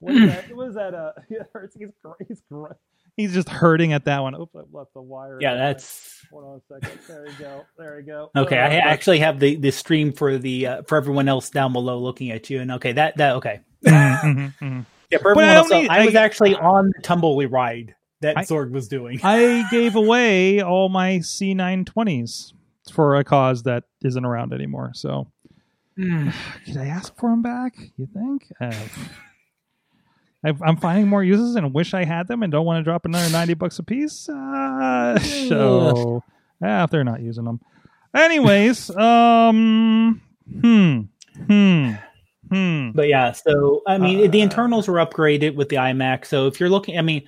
What is that? What is that? Uh, it. He's he's gr- he's just hurting at that one. Oops, I left the wire. Yeah, that's Hold on a second. There you go. There you go. Okay, I Uh, actually have the the stream for the uh, for everyone else down below looking at you, and okay, that that okay. mhm, mhm. Yeah, for But I everyone else, need- I was I- actually on the tumbleweed ride that I- Zorg was doing. I gave away all my C920s for a cause that isn't around anymore. So, Mm. could I ask for them back? You think? Uh, I've, I'm finding more uses and wish I had them and don't want to drop another 90 bucks a piece. Uh, so, yeah, if they're not using them. Anyways, um, hmm, hmm, hmm. But yeah, so I mean, the Uh, internals were upgraded with the iMac. So if you're looking, I mean,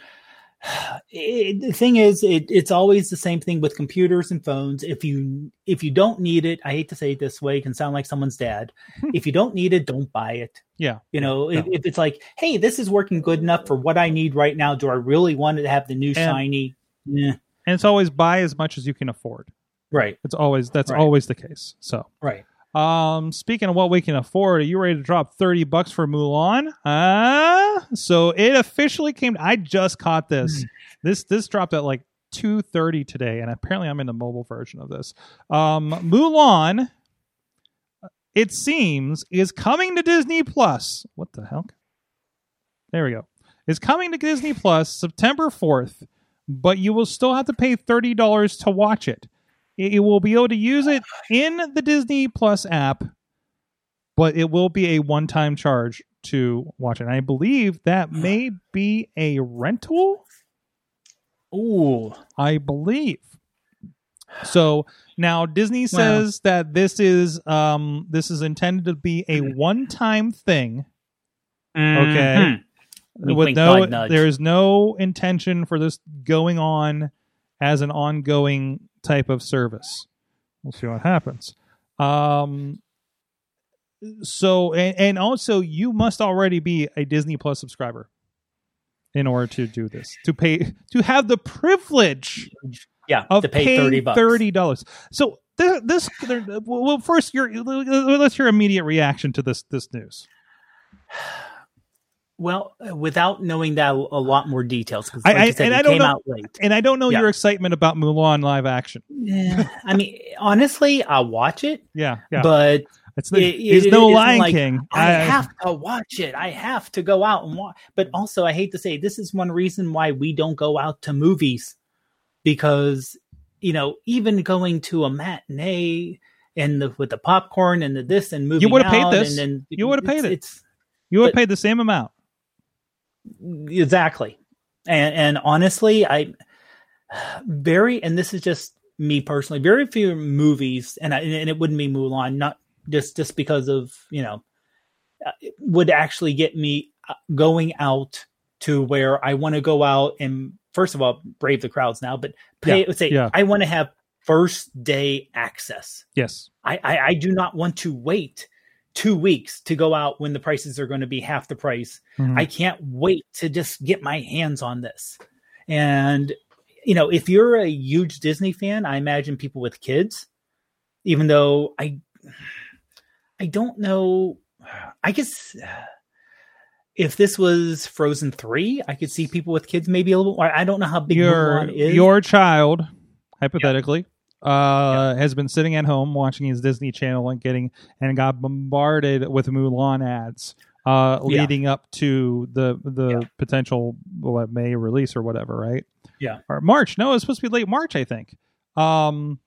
it, the thing is, it, it's always the same thing with computers and phones. If you if you don't need it, I hate to say it this way, it can sound like someone's dad. if you don't need it, don't buy it. Yeah. You know, if, if it's like, hey, this is working good enough for what I need right now, do I really want to have the new shiny? Yeah, And it's always buy as much as you can afford. right, It's always, that's Right. always the case. So, right. Um, speaking of what we can afford, are you ready to drop 30 bucks for Mulan? Uh, so it officially came. I just caught this. This, this dropped at like 2.30 today. And apparently I'm in the mobile version of this. Um, Mulan, it seems, is coming to Disney Plus. What the hell? There we go. Is coming to Disney Plus September 4th, but you will still have to pay $30 to watch it. It will be able to use it in the Disney Plus app, but it will be a one time charge to watch it. And I believe that may be a rental. Ooh, I believe. So now Disney says that this is um this is intended to be a one time thing Okay. Mhm. Wink, with wink, no nudge, nudge. there's no intention for this going on as an ongoing type of service. We'll see what happens. Um so and, and also you must already be a Disney Plus subscriber in order to do this. To pay to have the privilege Yeah, of to pay thirty bucks. dollars. So th- this, well, first, your let's your immediate reaction to this this news. Well, uh, without knowing that a lot more details, because like I, I- said, and it I don't came know- out late. And I don't know Yeah. your excitement about Mulan live action. Yeah, I mean, honestly, I'll watch it, Yeah, yeah. but it's the, it- it no isn't Lion like, King. I have to watch it. I have to go out and watch. But also, I hate to say, this is one reason why we don't go out to movies because you know, even going to a matinee and the, with the popcorn and the this and moving would've paid this. and then You would've paid it. It's you would but- pay the same amount. Exactly and and honestly i very and this is just me personally very few movies and I, and it wouldn't be mulan not just just because of you know uh, would actually get me uh, going out to where i want to go out and first of all brave the crowds now but pay Yeah, say yeah. i want to have first day access Yes. I, I, I do not want to wait two weeks to go out when the prices are going to be half the price. Mhm. I can't wait to just get my hands on this. And, you know, if you're a huge Disney fan, I imagine people with kids, even though I, I don't know, I guess if this was Frozen 3, I could see people with kids maybe a little, I I don't know how big your Mulan is. your child, hypothetically, uh, has been sitting at home watching his Disney Channel and getting and got bombarded with Mulan ads. Uh, Yeah. leading up to the the Yeah. potential what, May release or whatever, right? Yeah. or March. No, it's supposed to be late March, I think. Um,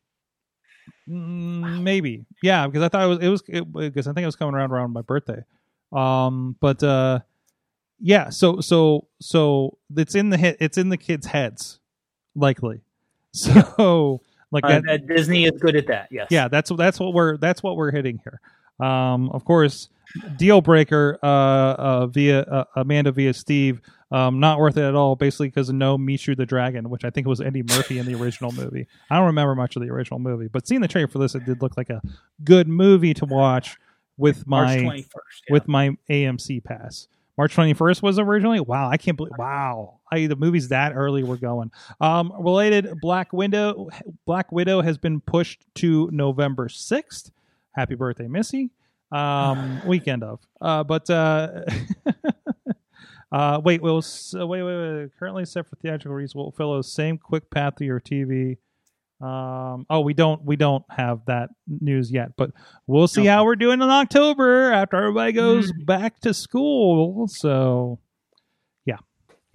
mm, maybe, yeah, because I thought it was it was it, because I think it was coming around around my birthday. Um, but uh, yeah, so so so it's in the hit, it's in the kids' heads, likely. So like Uh, that, Disney is good at that. Yes. yeah, that's that's what we're that's what we're hitting here. Um, of course, deal breaker uh, uh, via uh, Amanda via Steve. Um, not worth it at all, basically because no Mushu the Dragon, which I think was Eddie Murphy in the original movie. I don't remember much of the original movie, but seeing the trailer for this, it did look like a good movie to watch with my yeah. with my AMC pass. March 21st was originally. Wow, I can't believe. Wow, I, the movie's that early. We're going. Um, related, Black Widow. Black Widow has been pushed to November 6th. Happy birthday, Missy. Um, weekend of. Uh, but uh, uh, wait, uh, wait, wait, wait. Currently set for theatrical release will follow the same quick path to your TV. Um, oh, we don't we don't have that news yet, but we'll see Okay. how we're doing in October after everybody goes back to school. So, yeah,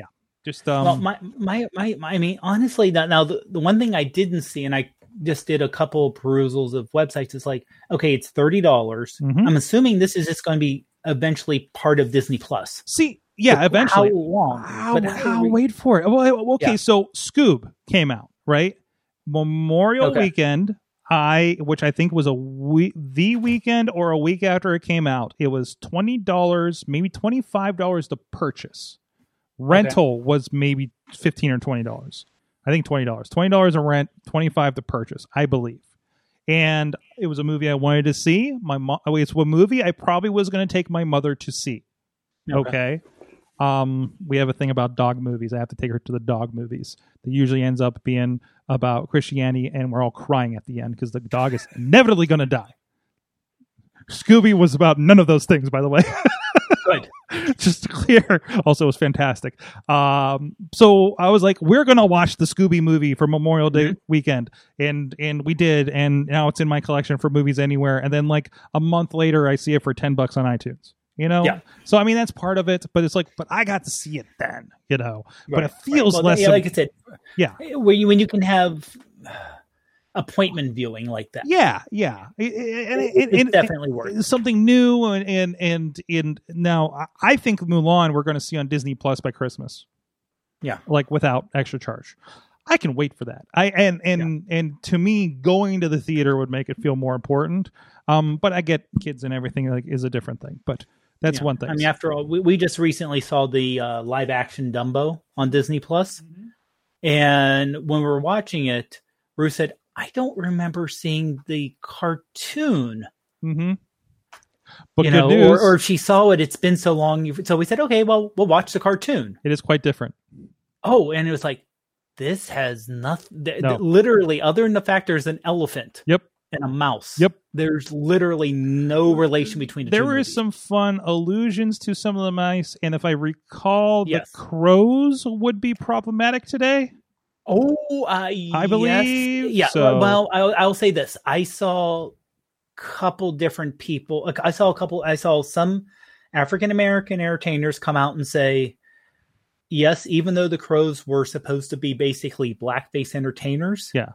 yeah, just um, well, my, my, my, my, I mean, honestly, now, now the, the one thing I didn't see, and I just did a couple of perusals of websites, is like, okay, it's $30. dollars Mhm. I'm assuming this is just going to be eventually part of Disney Plus. see, yeah, But eventually. How long? Wow, But how we- wait for it. Well, okay, Yeah. so Scoob came out right Memorial Okay. Weekend. I, which I think was a week, the weekend or a week after it came out, it was twenty dollars, maybe twenty five dollars to purchase. Rental was maybe fifteen or twenty dollars. I think twenty dollars. Twenty dollars a rent, twenty five to purchase, I believe. And it was a movie I wanted to see. My mom, it's a movie I probably was going to take my mother to see. Okay. Um, we have a thing about dog movies. I have to take her to the dog movies. That usually ends up being about Christianity, and we're all crying at the end because the dog is inevitably going to die. Scooby was about none of those things, by the way. Good. Just clear. Also, it was fantastic. Um, so I was like, we're gonna watch the Scooby movie for Memorial Day Mm-hmm. weekend, and and we did, and now it's in my collection for movies anywhere. And then like a month later, I see it for ten bucks on iTunes. You know, Yeah. so I mean that's part of it, but it's like, but I got to see it then, you know. But it feels Well, less. yeah, like I said, Yeah. when you, when you can have appointment viewing like that, yeah, yeah, It- it- it- it- it- definitely worth. it's something new, and and and, and now I- I think Mulan we're going to see on Disney Plus by Christmas. Yeah. like without extra charge. I can wait for that. I and and and to me, going to the theater would make it feel more important. Um, but I get kids and everything like is a different thing. But that's Yeah. one thing. I mean, after all, we, we just recently saw the uh, live action Dumbo on Disney Plus, Mm-hmm. and when we were watching it, Bruce said, "I don't remember seeing the cartoon." hmm But you good know, news, or, or if she saw it, it's been so long. you- So we said, "Okay, well, we'll watch the cartoon." it is quite different. Oh, and it was like, this has nothing. th- No. th- Literally, other than the fact there's an elephant Yep. And a mouse. Yep. There's literally no relation between the two. There is movies. some fun allusions to some of the mice, and if I recall, Yes. the crows would be problematic today. Oh, uh, I believe Yes. Yeah. so. Well, I'll, I'll say this: I saw a couple different people. like, I saw a couple. I saw some African American entertainers come out and say, "Yes, even though the crows were supposed to be basically blackface entertainers, Yeah.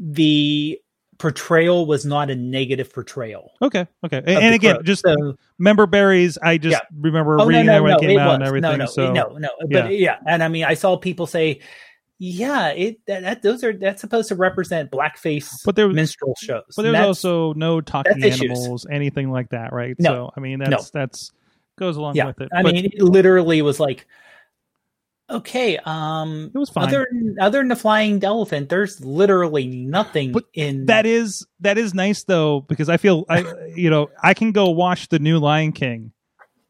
the portrayal was not a negative portrayal." Okay, okay, and, and again, crows. just So- member berries. I just Yeah. remember Oh reading no, that when no, it came it out was. and everything. No, no, so no, no. But Yeah. and I mean, I saw people say, "Yeah, it that, that those are that's supposed to represent blackface But there- minstrel shows." But there's also no talking that's issues. animals, anything like that, right? No. So I mean, that's that's goes along yeah. with it. I But mean, it literally was like, okay, um, it was fine. other other than the flying elephant, there's literally nothing But in that is that is nice though because I feel I you know I can go watch the new Lion King,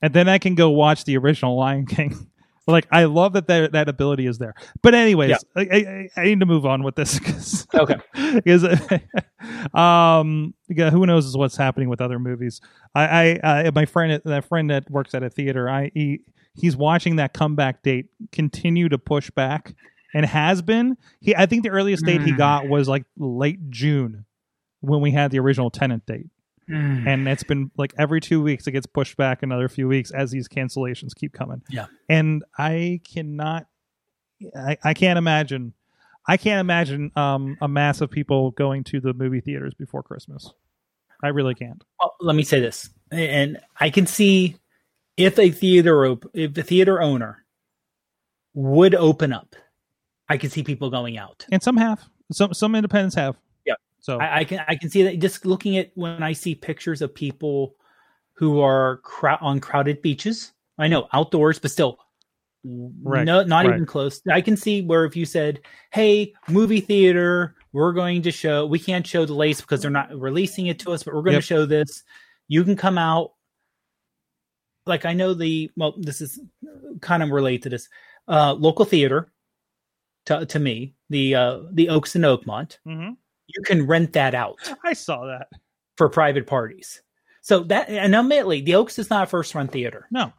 and then I can go watch the original Lion King. Like I love that that that ability is there. But anyways, Yeah. I, I I need to move on with this because okay. is um yeah, who knows what's happening with other movies i i uh, my friend that friend that works at a theater i he, he's watching that comeback date continue to push back and has been he i think the earliest date he Mm. got was like late june when we had the original Tenet date and it's been like every two weeks it gets pushed back another few weeks as these cancellations keep coming Yeah. and i cannot i, I can't imagine i can't imagine um a mass of people going to the movie theaters before christmas i really can't Well, let me say this, and I can see if a theater op- if the theater owner would open up, I can see people going out. and some have some some independents have. So I, I can I can see that just looking at when I see pictures of people who are crowd on crowded beaches. I know outdoors, but still, Right, no, not right. even close. I can see where if you said, "Hey, movie theater, we're going to show. We can't show the lace because they're not releasing it to us, but we're going Yep. to show this. You can come out." Like I know the well, this is kind of related to this uh, local theater. To, to me, the uh, the Oaks in Oakmont, Mhm. You can rent that out i saw that for private parties. So that and admittedly, the Oaks is not a first run theater, no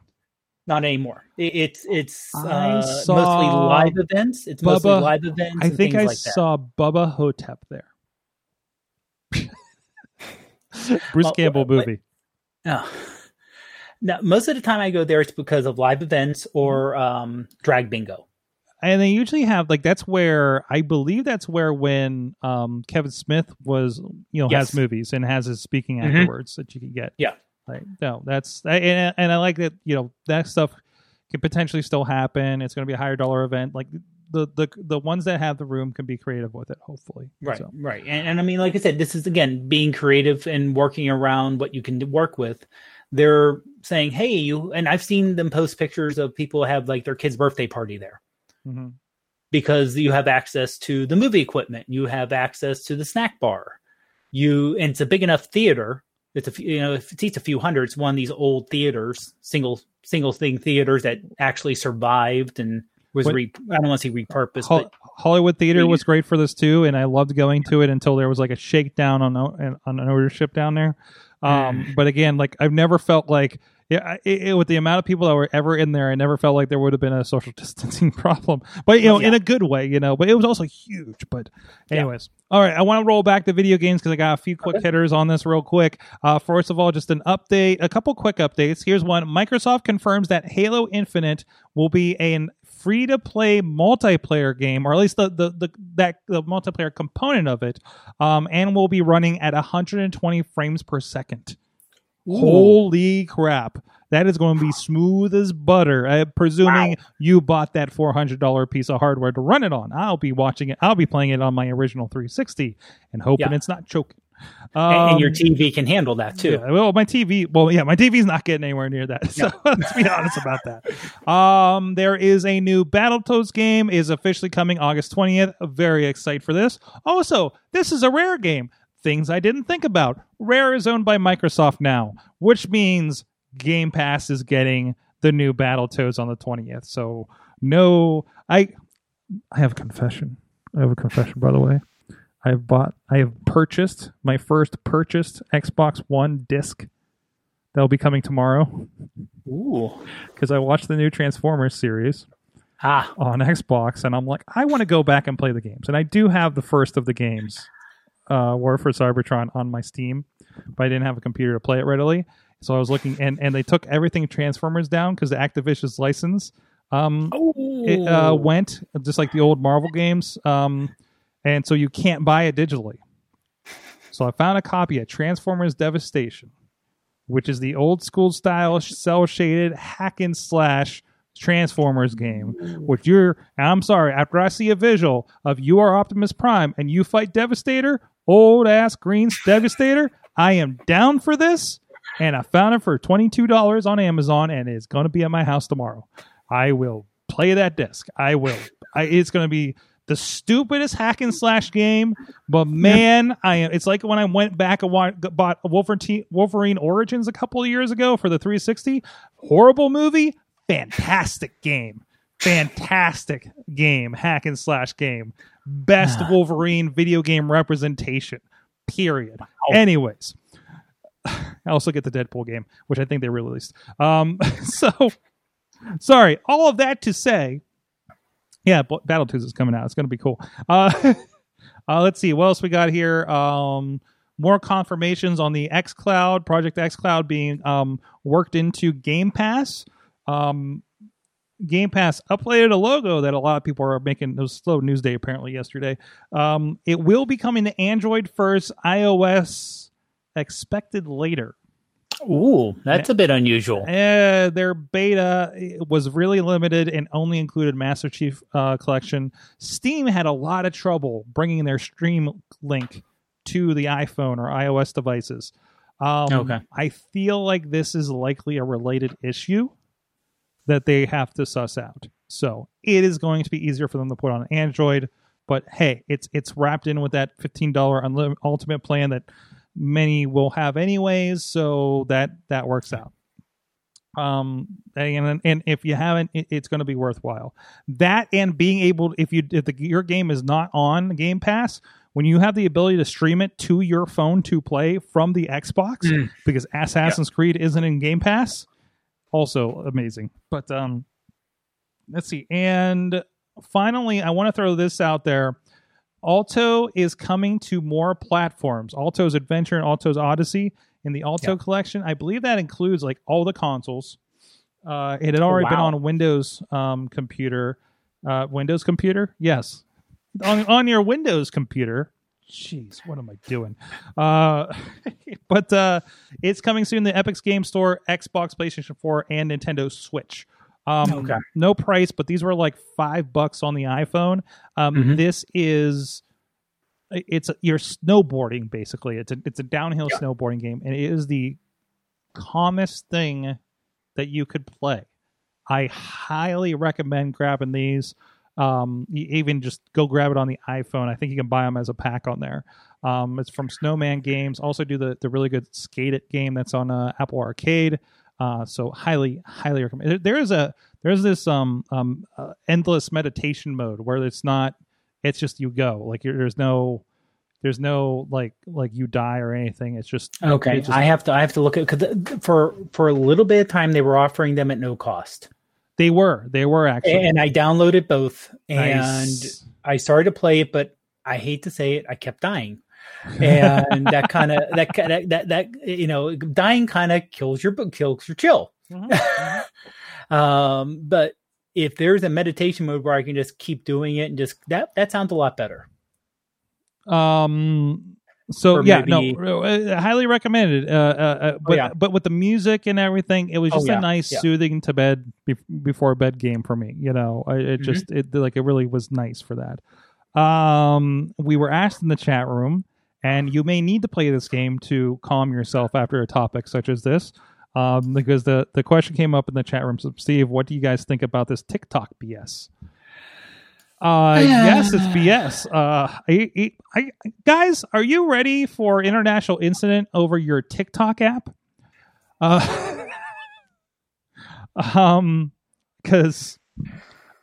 not anymore. It, it's it's uh, mostly live events. It's mostly live events. i and think things i like that. saw Bubba Ho-Tep there bruce Well, campbell but- movie Oh. Now, most of the time I go there, it's because of live events or um, drag bingo. And they usually have like that's where I believe that's where when um Kevin Smith was you know Yes. has movies and has his speaking Mhm. afterwards that you can get. Yeah. Like no, that's and and I like that you know that stuff can potentially still happen. It's going to be a higher dollar event. Like the the the ones that have the room can be creative with it. Hopefully, Right, So, right. And, and I mean, like I said, this is again being creative and working around what you can work with. They're saying, "Hey, you," and I've seen them post pictures of people have like their kid's birthday party there. Mhm. because you have access to the movie equipment, you have access to the snack bar. You and it's a big enough theater. It's a few- you know if it seats a few hundred. It's one of these old theaters, single single thing theaters that actually survived and was What- re. I don't want to say repurposed, Hol- but Hollywood Theater was great for this too, and I loved going to it until there was like a shakedown on on ownership down there. Um, but again, like I've never felt like yeah, it, it- with the amount of people that were ever in there, I never felt like there would have been a social distancing problem. But you know, yeah. in a good way, you know. But it was also huge. But anyways, all right, I want to roll back to video games because I got a few quick hitters on this real quick. Uh, first of all, just an update, a couple quick updates. Here's one: Microsoft confirms that Halo Infinite will be a free to play multiplayer game, or at least the, the, the that the multiplayer component of it, um, and will be running at 120 frames per second. Holy crap. That is going to be smooth as butter. Uh, presuming you bought that $400 piece of hardware to run it on. I'll be watching it. I'll be playing it on my original 360 and hoping Yeah. it's not choking. and, and your Um, TV can handle that too. Yeah, well, my TV. Well, yeah, my TV's not getting anywhere near that. So let's be honest about that. Um, there is a new Battletoads game is officially coming August twentieth. Very excited for this. Also, this is a rare game. Things I didn't think about. Rare is owned by Microsoft now, which means Game Pass is getting the new Battletoads on the twentieth. So no, I I have a confession. I have a confession, by the way. I have bought, I have purchased my first purchased Xbox One disc. That'll be coming tomorrow Ooh. because I watched the new Transformers series Ah. on Xbox, and I'm like, I want to go back and play the games, and I do have the first of the games, uh, War for Cybertron, on my Steam, but I didn't have a computer to play it readily. So I was looking, and and they took everything Transformers down because the Activision's license um, it uh, went just like the old Marvel games, um, and so you can't buy it digitally. So I found a copy of Transformers Devastation, which is the old school style cell shaded hack and slash Transformers game. Which you're, and I'm sorry, after I see a visual of you are Optimus Prime and you fight Devastator, old ass green Devastator, I am down for this. And I found it for twenty two dollars on Amazon, and it's going to be at my house tomorrow. I will play that disc. I will. I, it's going to be the stupidest hack and slash game, but man, I am. It's like when I went back and wa- bought Wolverine, Wolverine Origins a couple of years ago for the 360. Horrible movie, fantastic game, fantastic game, hack and slash game, best Wolverine video game representation. Period. Anyways. I also get the Deadpool game, which I think they released. Um, so sorry, all of that to say, yeah, B- Battletoads is coming out. It's going to be cool. Uh, uh, let's see what else we got here. Um, more confirmations on the X Cloud Project X Cloud being um, worked into Game Pass. Um, Game Pass uploaded a logo that a lot of people are making. It was slow news day apparently yesterday. Um, it will be coming to Android first, iOS expected later. Ooh, that's a bit unusual. Uh, their beta was really limited and only included Master Chief uh, Collection. Steam had a lot of trouble bringing their Steam Link to the iPhone or iOS devices. Um, Okay. I feel like this is likely a related issue that they have to suss out. So it is going to be easier for them to put on Android. But hey, it's it's wrapped in with that fifteen dollar ultimate plan that many will have anyways. So that that works out. Um, and and if you haven't, it, it's going to be worthwhile. That and being able, if you if the, your game is not on Game Pass, when you have the ability to stream it to your phone to play from the Xbox, Mm. because Assassin's Creed isn't in Game Pass, also amazing. But um, let's see. And finally, I want to throw this out there. Alto is coming to more platforms. Alto's Adventure and Alto's Odyssey in the Alto Yeah. collection. I believe that includes like all the consoles. Uh, it had already been wow. on Windows um, computer. Uh, Windows computer, yes, on on your Windows computer. Jeez, what am I doing? Uh, but uh, it's coming soon. The Epic's Game Store, Xbox, PlayStation 4, and Nintendo Switch. Um, Okay. No price, but these were like five bucks on the iPhone. Um, Mhm. This is it's you're snowboarding basically. It's a it's a downhill Yeah. snowboarding game, and it is the calmest thing that you could play. I highly recommend grabbing these. Um, you even just go grab it on the iPhone. I think you can buy them as a pack on there. Um, it's from Snowman Games. Also, do the the really good Skate It game that's on uh, Apple Arcade. Uh, so highly, highly recommend. There- There is a there's this um um uh, endless meditation mode where it's not. It's just you go like you're, there's no there's no like like you die or anything. It's just Okay, it's just- I have to I have to look at because for for a little bit of time they were offering them at no cost, they were they were actually and I downloaded both and Nice. I started to play it, but I hate to say it, I kept dying, and that kind of that, that that that you know dying kind of kills your book, kills your chill. Mhm. Um, but if there's a meditation mode where I can just keep doing it and just that that sounds a lot better. Um, So Or yeah, maybe- no, uh, highly recommended. Uh, uh, uh, but yeah. but with the music and everything, it was Oh, just a nice, yeah. soothing to bed be- before bed game for me. You know, I- it Mhm. just it like it really was nice for that. Um, we were asked in the chat room, and you may need to play this game to calm yourself after a topic such as this. Um, because the the question came up in the chat room. So, Steve, what do you guys think about this TikTok BS? Uh, yes, it's BS. Uh, I, I, I, guys, are you ready for international incident over your TikTok app? Uh, um, because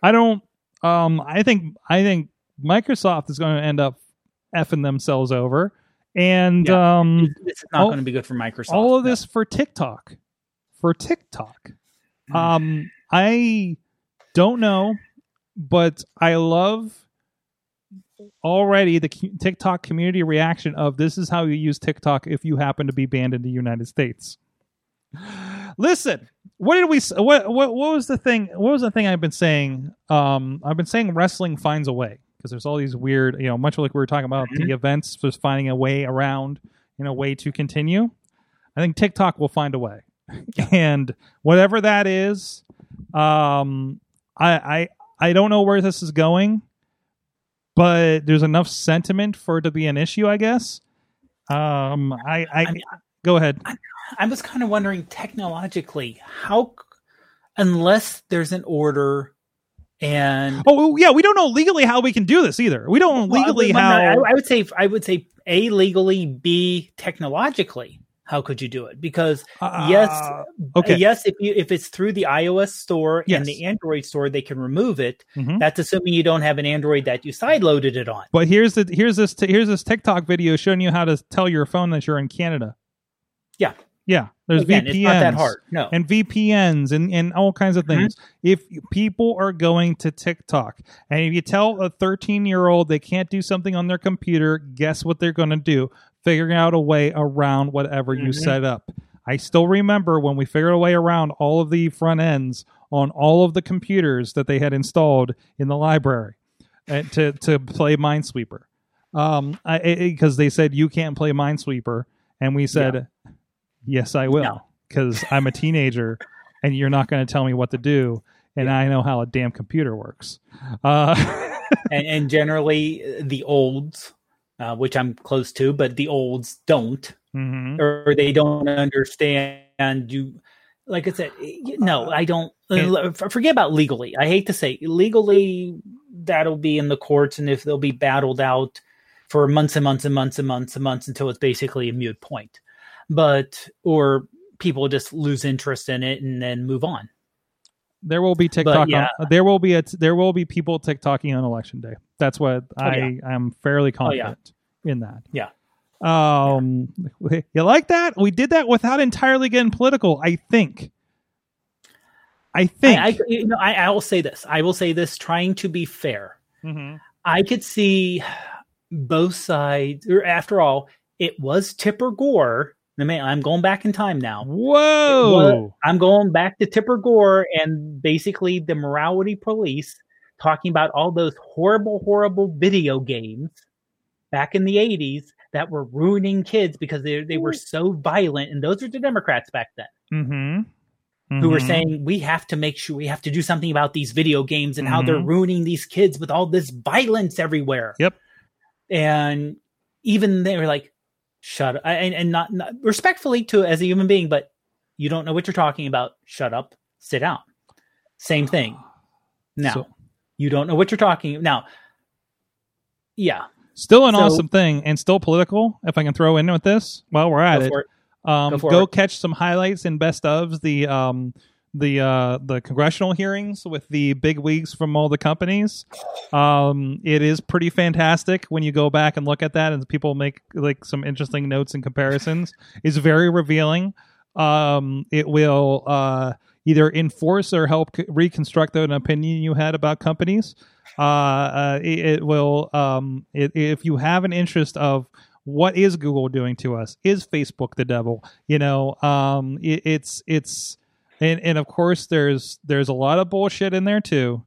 I don't. Um, I think I think Microsoft is going to end up effing themselves over, and Yeah. um, it's not all- going to be good for Microsoft. all of no. this for TikTok. For TikTok. Mm. Um I don't know, but I love already the TikTok community reaction of this is how you use TikTok if you happen to be banned in the United States. Listen, what did we what what what was the thing what was the thing I've been saying um I've been saying wrestling finds a way because there's all these weird, you know, much like we were talking about the events just finding a way around, you know, way to continue. I think TikTok will find a way. and whatever that is, um I I I don't know where this is going, but there's enough sentiment for it to be an issue, I guess. Um I I, I mean, go ahead. I was kind of wondering technologically how, unless there's an order and Oh yeah, we don't know legally how we can do this either. We don't Well, legally but no, how. I, I would say I would say a legally, b technologically. How could you do it? Because yes, Uh, okay. yes, if you if it's through the iOS store Yes. and the Android store, they can remove it. Mhm. That's assuming you don't have an Android that you sideloaded it on. But here's the here's this here's this TikTok video showing you how to tell your phone that you're in Canada. Yeah. Yeah. There's Again, VPNs it's not that hard. No. and VPNs and, and all kinds of Mhm. things. If people are going to TikTok and if you tell a 13 year old they can't do something on their computer, guess what they're going to do? Figuring out a way around whatever you Mhm. set up. I still remember when we figured a way around all of the front ends on all of the computers that they had installed in the library uh, to to play Minesweeper. Um, because they said you can't play Minesweeper, and we said, yes, I will, No. because I'm a teenager, and you're not going to tell me what to do, and I know how a damn computer works. Uh, and, and generally uh, the olds, uh, which I'm close to, but the olds don't, mhm. or they don't understand you. Like I said, no, I don't. And- forget about legally. I hate to say legally that'll be in the courts, and if they'll be battled out for months and months and months and months and months until it's basically a mute point. But or people just lose interest in it and then move on. There will be TikTok. yeah. on, there will be a there will be people TikToking on election day. That's what I Oh, yeah. am fairly Oh, yeah. confident in that. Yeah. Um, you like that? We did that without entirely getting political. I think. I think. I, I, you know, I, I will say this. I will say this. Trying to be fair, Mhm. I could see both sides. Or after all, it was Tipper Gore. I'm going back in time now. Whoa! I'm going back to Tipper Gore and basically the morality police talking about all those horrible, horrible video games back in the 80s that were ruining kids because they, they were so violent. And those are the Democrats back then Mm-hmm. who were saying, we have to make sure we have to do something about these video games and how they're Mhm. ruining these kids with all this violence everywhere. Yep. And even they were like, shut up. And, and not, not respectfully to as a human being, but you don't know what you're talking about. Shut up, sit down. Same thing. Now, So- you don't know what you're talking now. Yeah. Still an So- awesome thing and still political. If I can throw in with this while we're at Go it, it. Um, Go go it. catch some highlights and best ofs the um, the uh, the congressional hearings with the big wigs from all the companies. Um, it is pretty fantastic when you go back and look at that, and people make like some interesting notes and comparisons. It's very revealing. Um, it will uh, either enforce or help reconstruct an opinion you had about companies. Uh, uh, it, it will um, it, if you have an interest of what is Google doing to us? Is Facebook the devil? You know, um, it, it's it's and and of course there's there's a lot of bullshit in there too,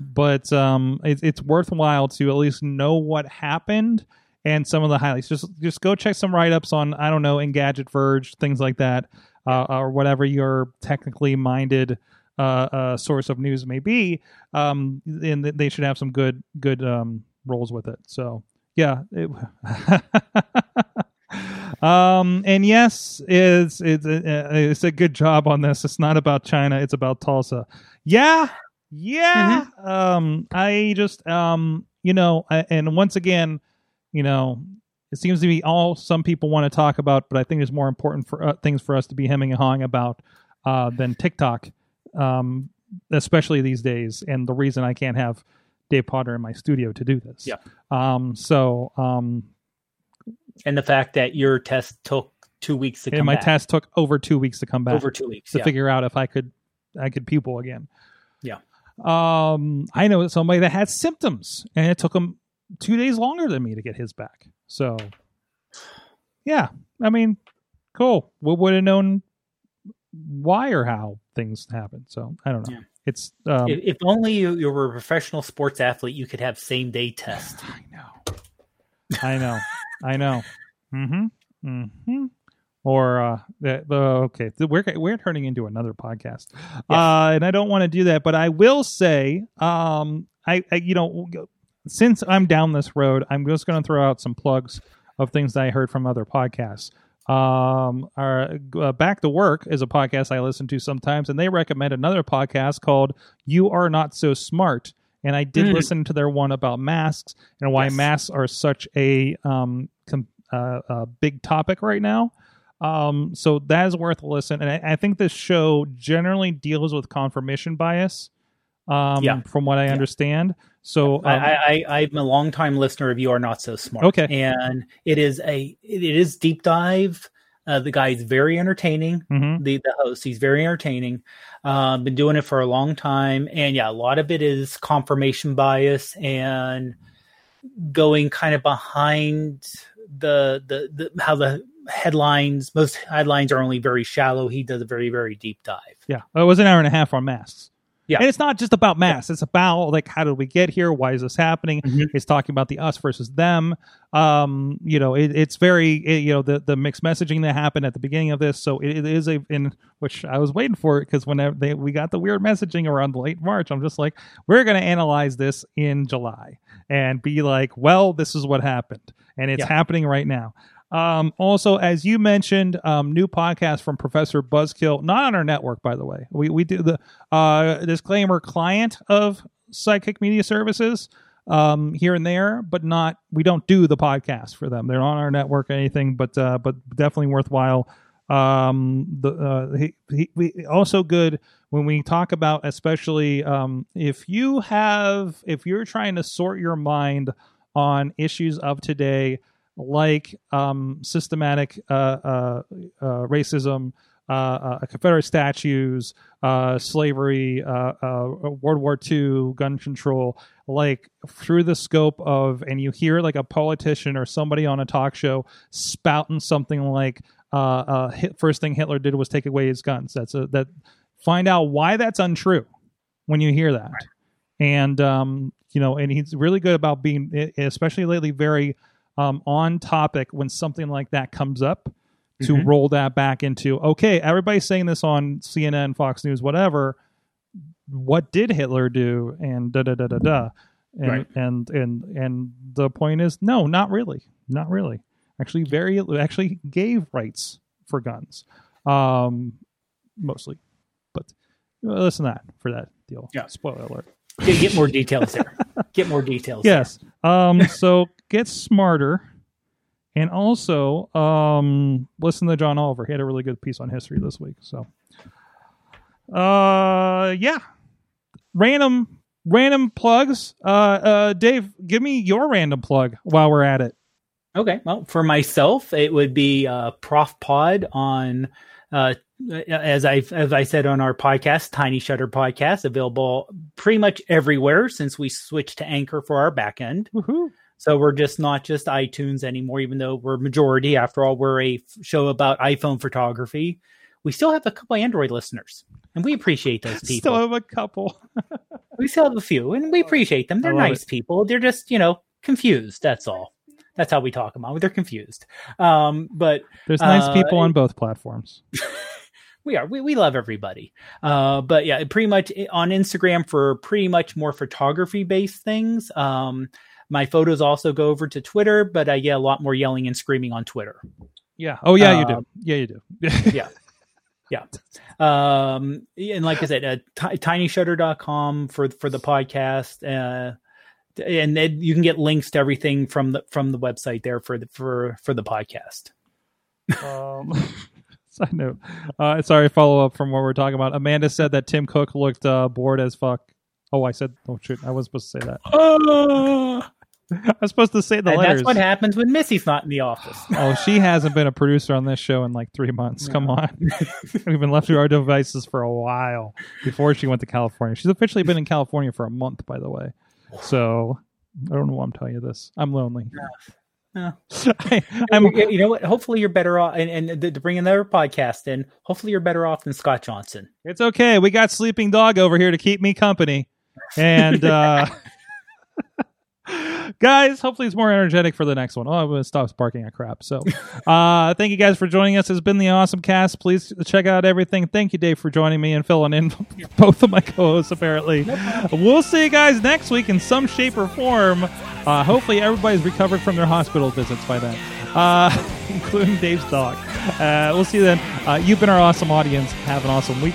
but um, it, it's worthwhile to at least know what happened and some of the highlights. Just just go check some write ups on I don't know Engadget Verge things like that, uh, or whatever your technically minded uh, uh, source of news may be. Um, and they should have some good good um, roles with it. So yeah. It, um, and yes, it's it's a, it's a good job on this. It's not about China. It's about Tulsa. Yeah, yeah. Um, I just um, you know, I, and once again, you know, it seems to be all some people want to talk about, but I think there's more important for uh, things for us to be hemming and hawing about uh, than TikTok, um, especially these days. And the reason I can't have Dave Potter in my studio to do this. Yeah. Um. So um, And the fact that your test took two weeks to and come my back. test took over two weeks to come back. over two weeks. to yeah. figure out if I could I could pupil again. Yeah. Um, I know somebody that had symptoms, and it took him two days longer than me to get his back. So, yeah, I mean, cool. We would have known why or how things happen. So I don't know. Yeah. It's um, if, if only you, you were a professional sports athlete, you could have same day test. I know. I know. I know. Mm-hmm. Mm-hmm. Or uh the, the okay, we're we're turning into another podcast. Uh and I don't want to do that, but I will say um I, I you know since I'm down this road, I'm just going to throw out some plugs of things that I heard from other podcasts. Um, our uh, Back to Work is a podcast I listen to sometimes, and they recommend another podcast called "You Are Not So Smart." And I did Mm. listen to their one about masks and why Yes. masks are such a um com- uh, uh, big topic right now. Um, so that is worth a listen. And I, I think this show generally deals with confirmation bias. Um, Yeah. from what I Yeah. understand. So um, I, I, I'm a longtime listener of You Are Not So Smart. Okay. and it is a it is deep dive. Uh, the guy is very entertaining. mhm. The the host, he's very entertaining. Uh, been doing it for a long time, and yeah, a lot of it is confirmation bias and going kind of behind the the, the how the headlines. Most headlines are only very shallow. He does a very very deep dive. Yeah, it was an hour and a half on masks. Yeah. and it's not just about masks. It's about like how did we get here? Why is this happening? Mhm. It's talking about the us versus them. Um, you know, it, it's very it, you know the the mixed messaging that happened at the beginning of this. So it, it is a in which I was waiting for it because whenever they we got the weird messaging around late March, I'm just like we're going to analyze this in July and be like, well, this is what happened, and it's Yeah. happening right now. Um, also, as you mentioned, um, new podcast from Professor Buzzkill, not on our network, by the way. We we do the uh, disclaimer client of Psychic Media Services um, here and there, but not we don't do the podcast for them. They're on our network or anything, but uh, but definitely worthwhile. Um, the uh, he, he, we also good when we talk about especially um, if you have if you're trying to sort your mind on issues of today like um, systematic uh, uh, uh, racism, uh, Confederate statues, slavery, World War II, gun control, like through the scope of, and you hear like a politician or somebody on a talk show spouting something like, first thing Hitler did was take away his guns. That's a, that. Find out why that's untrue when you hear that, and um, you know, and he's really good about being, especially lately, very um, on topic when something like that comes up to Mhm. roll that back into okay everybody's saying this on cnn fox news whatever. What did hitler do? And da da da da da. And Right. and and and the point is no not really. Not really. Actually very actually gave rights for guns. Um mostly. But uh, listen to that for that deal. Yeah. spoiler alert Get, get more details there. Get more details. yes. um so get smarter. And also um listen to john oliver. He had a really good piece on history this week so. Uh yeah. Random random plugs. Uh uh dave give me your random plug while we're at it. Okay. Well, for myself, it would be uh, Prof Pod on, uh, as I as I said on our podcast, Tiny Shutter Podcast, available pretty much everywhere since we switched to Anchor for our back end. Woohoo. So we're just not just iTunes anymore, even though we're majority. After all, we're a show about iPhone photography. We still have a couple Android listeners, and we appreciate those people. still have a couple we still have a few, and we appreciate them. They're nice people. They're just you know confused. That's all. That's how we talk about. They're confused. Um, but There's nice Uh, people on both platforms. we are we, we love everybody uh but yeah pretty much on instagram for pretty much more photography based things um my photos also go over to twitter but i get a lot more yelling and screaming on twitter Yeah. Oh yeah, you do. Um, Yeah, you do. yeah yeah um and like i said uh, t- tinyshutter.com for for the podcast uh and then you can get links to everything from the from the website there for the for for the podcast Um, side note. Uh, sorry, follow up from what we're talking about. Amanda said that Tim Cook looked uh, bored as fuck. Oh, I said. Oh shit, I wasn't supposed to say that. I was supposed to say the and letters. that's what happens when missy's not in the office oh, she hasn't been a producer on this show in like three months. Come on, we've been left to our devices for a while before she went to California. She's officially been in California for a month, by the way. So I don't know why I'm telling you this. I'm lonely. Yeah. I, I'm you, you know what? Hopefully, you're better off. And, and to bring another podcast in, hopefully, you're better off than Scott Johnson. It's okay. We got Sleeping Dog over here to keep me company. And uh guys, hopefully it's more energetic for the next one. Oh, I'm gonna stop sparking at crap. So uh thank you guys for joining us. It's been the awesome cast. Please check out everything. Thank you, Dave, for joining me and filling in both of my co-hosts apparently. We'll see you guys next week in some shape or form. Uh hopefully everybody's recovered from their hospital visits by then. Uh including Dave's dog. Uh we'll see you then. Uh you've been our awesome audience. Have an awesome week.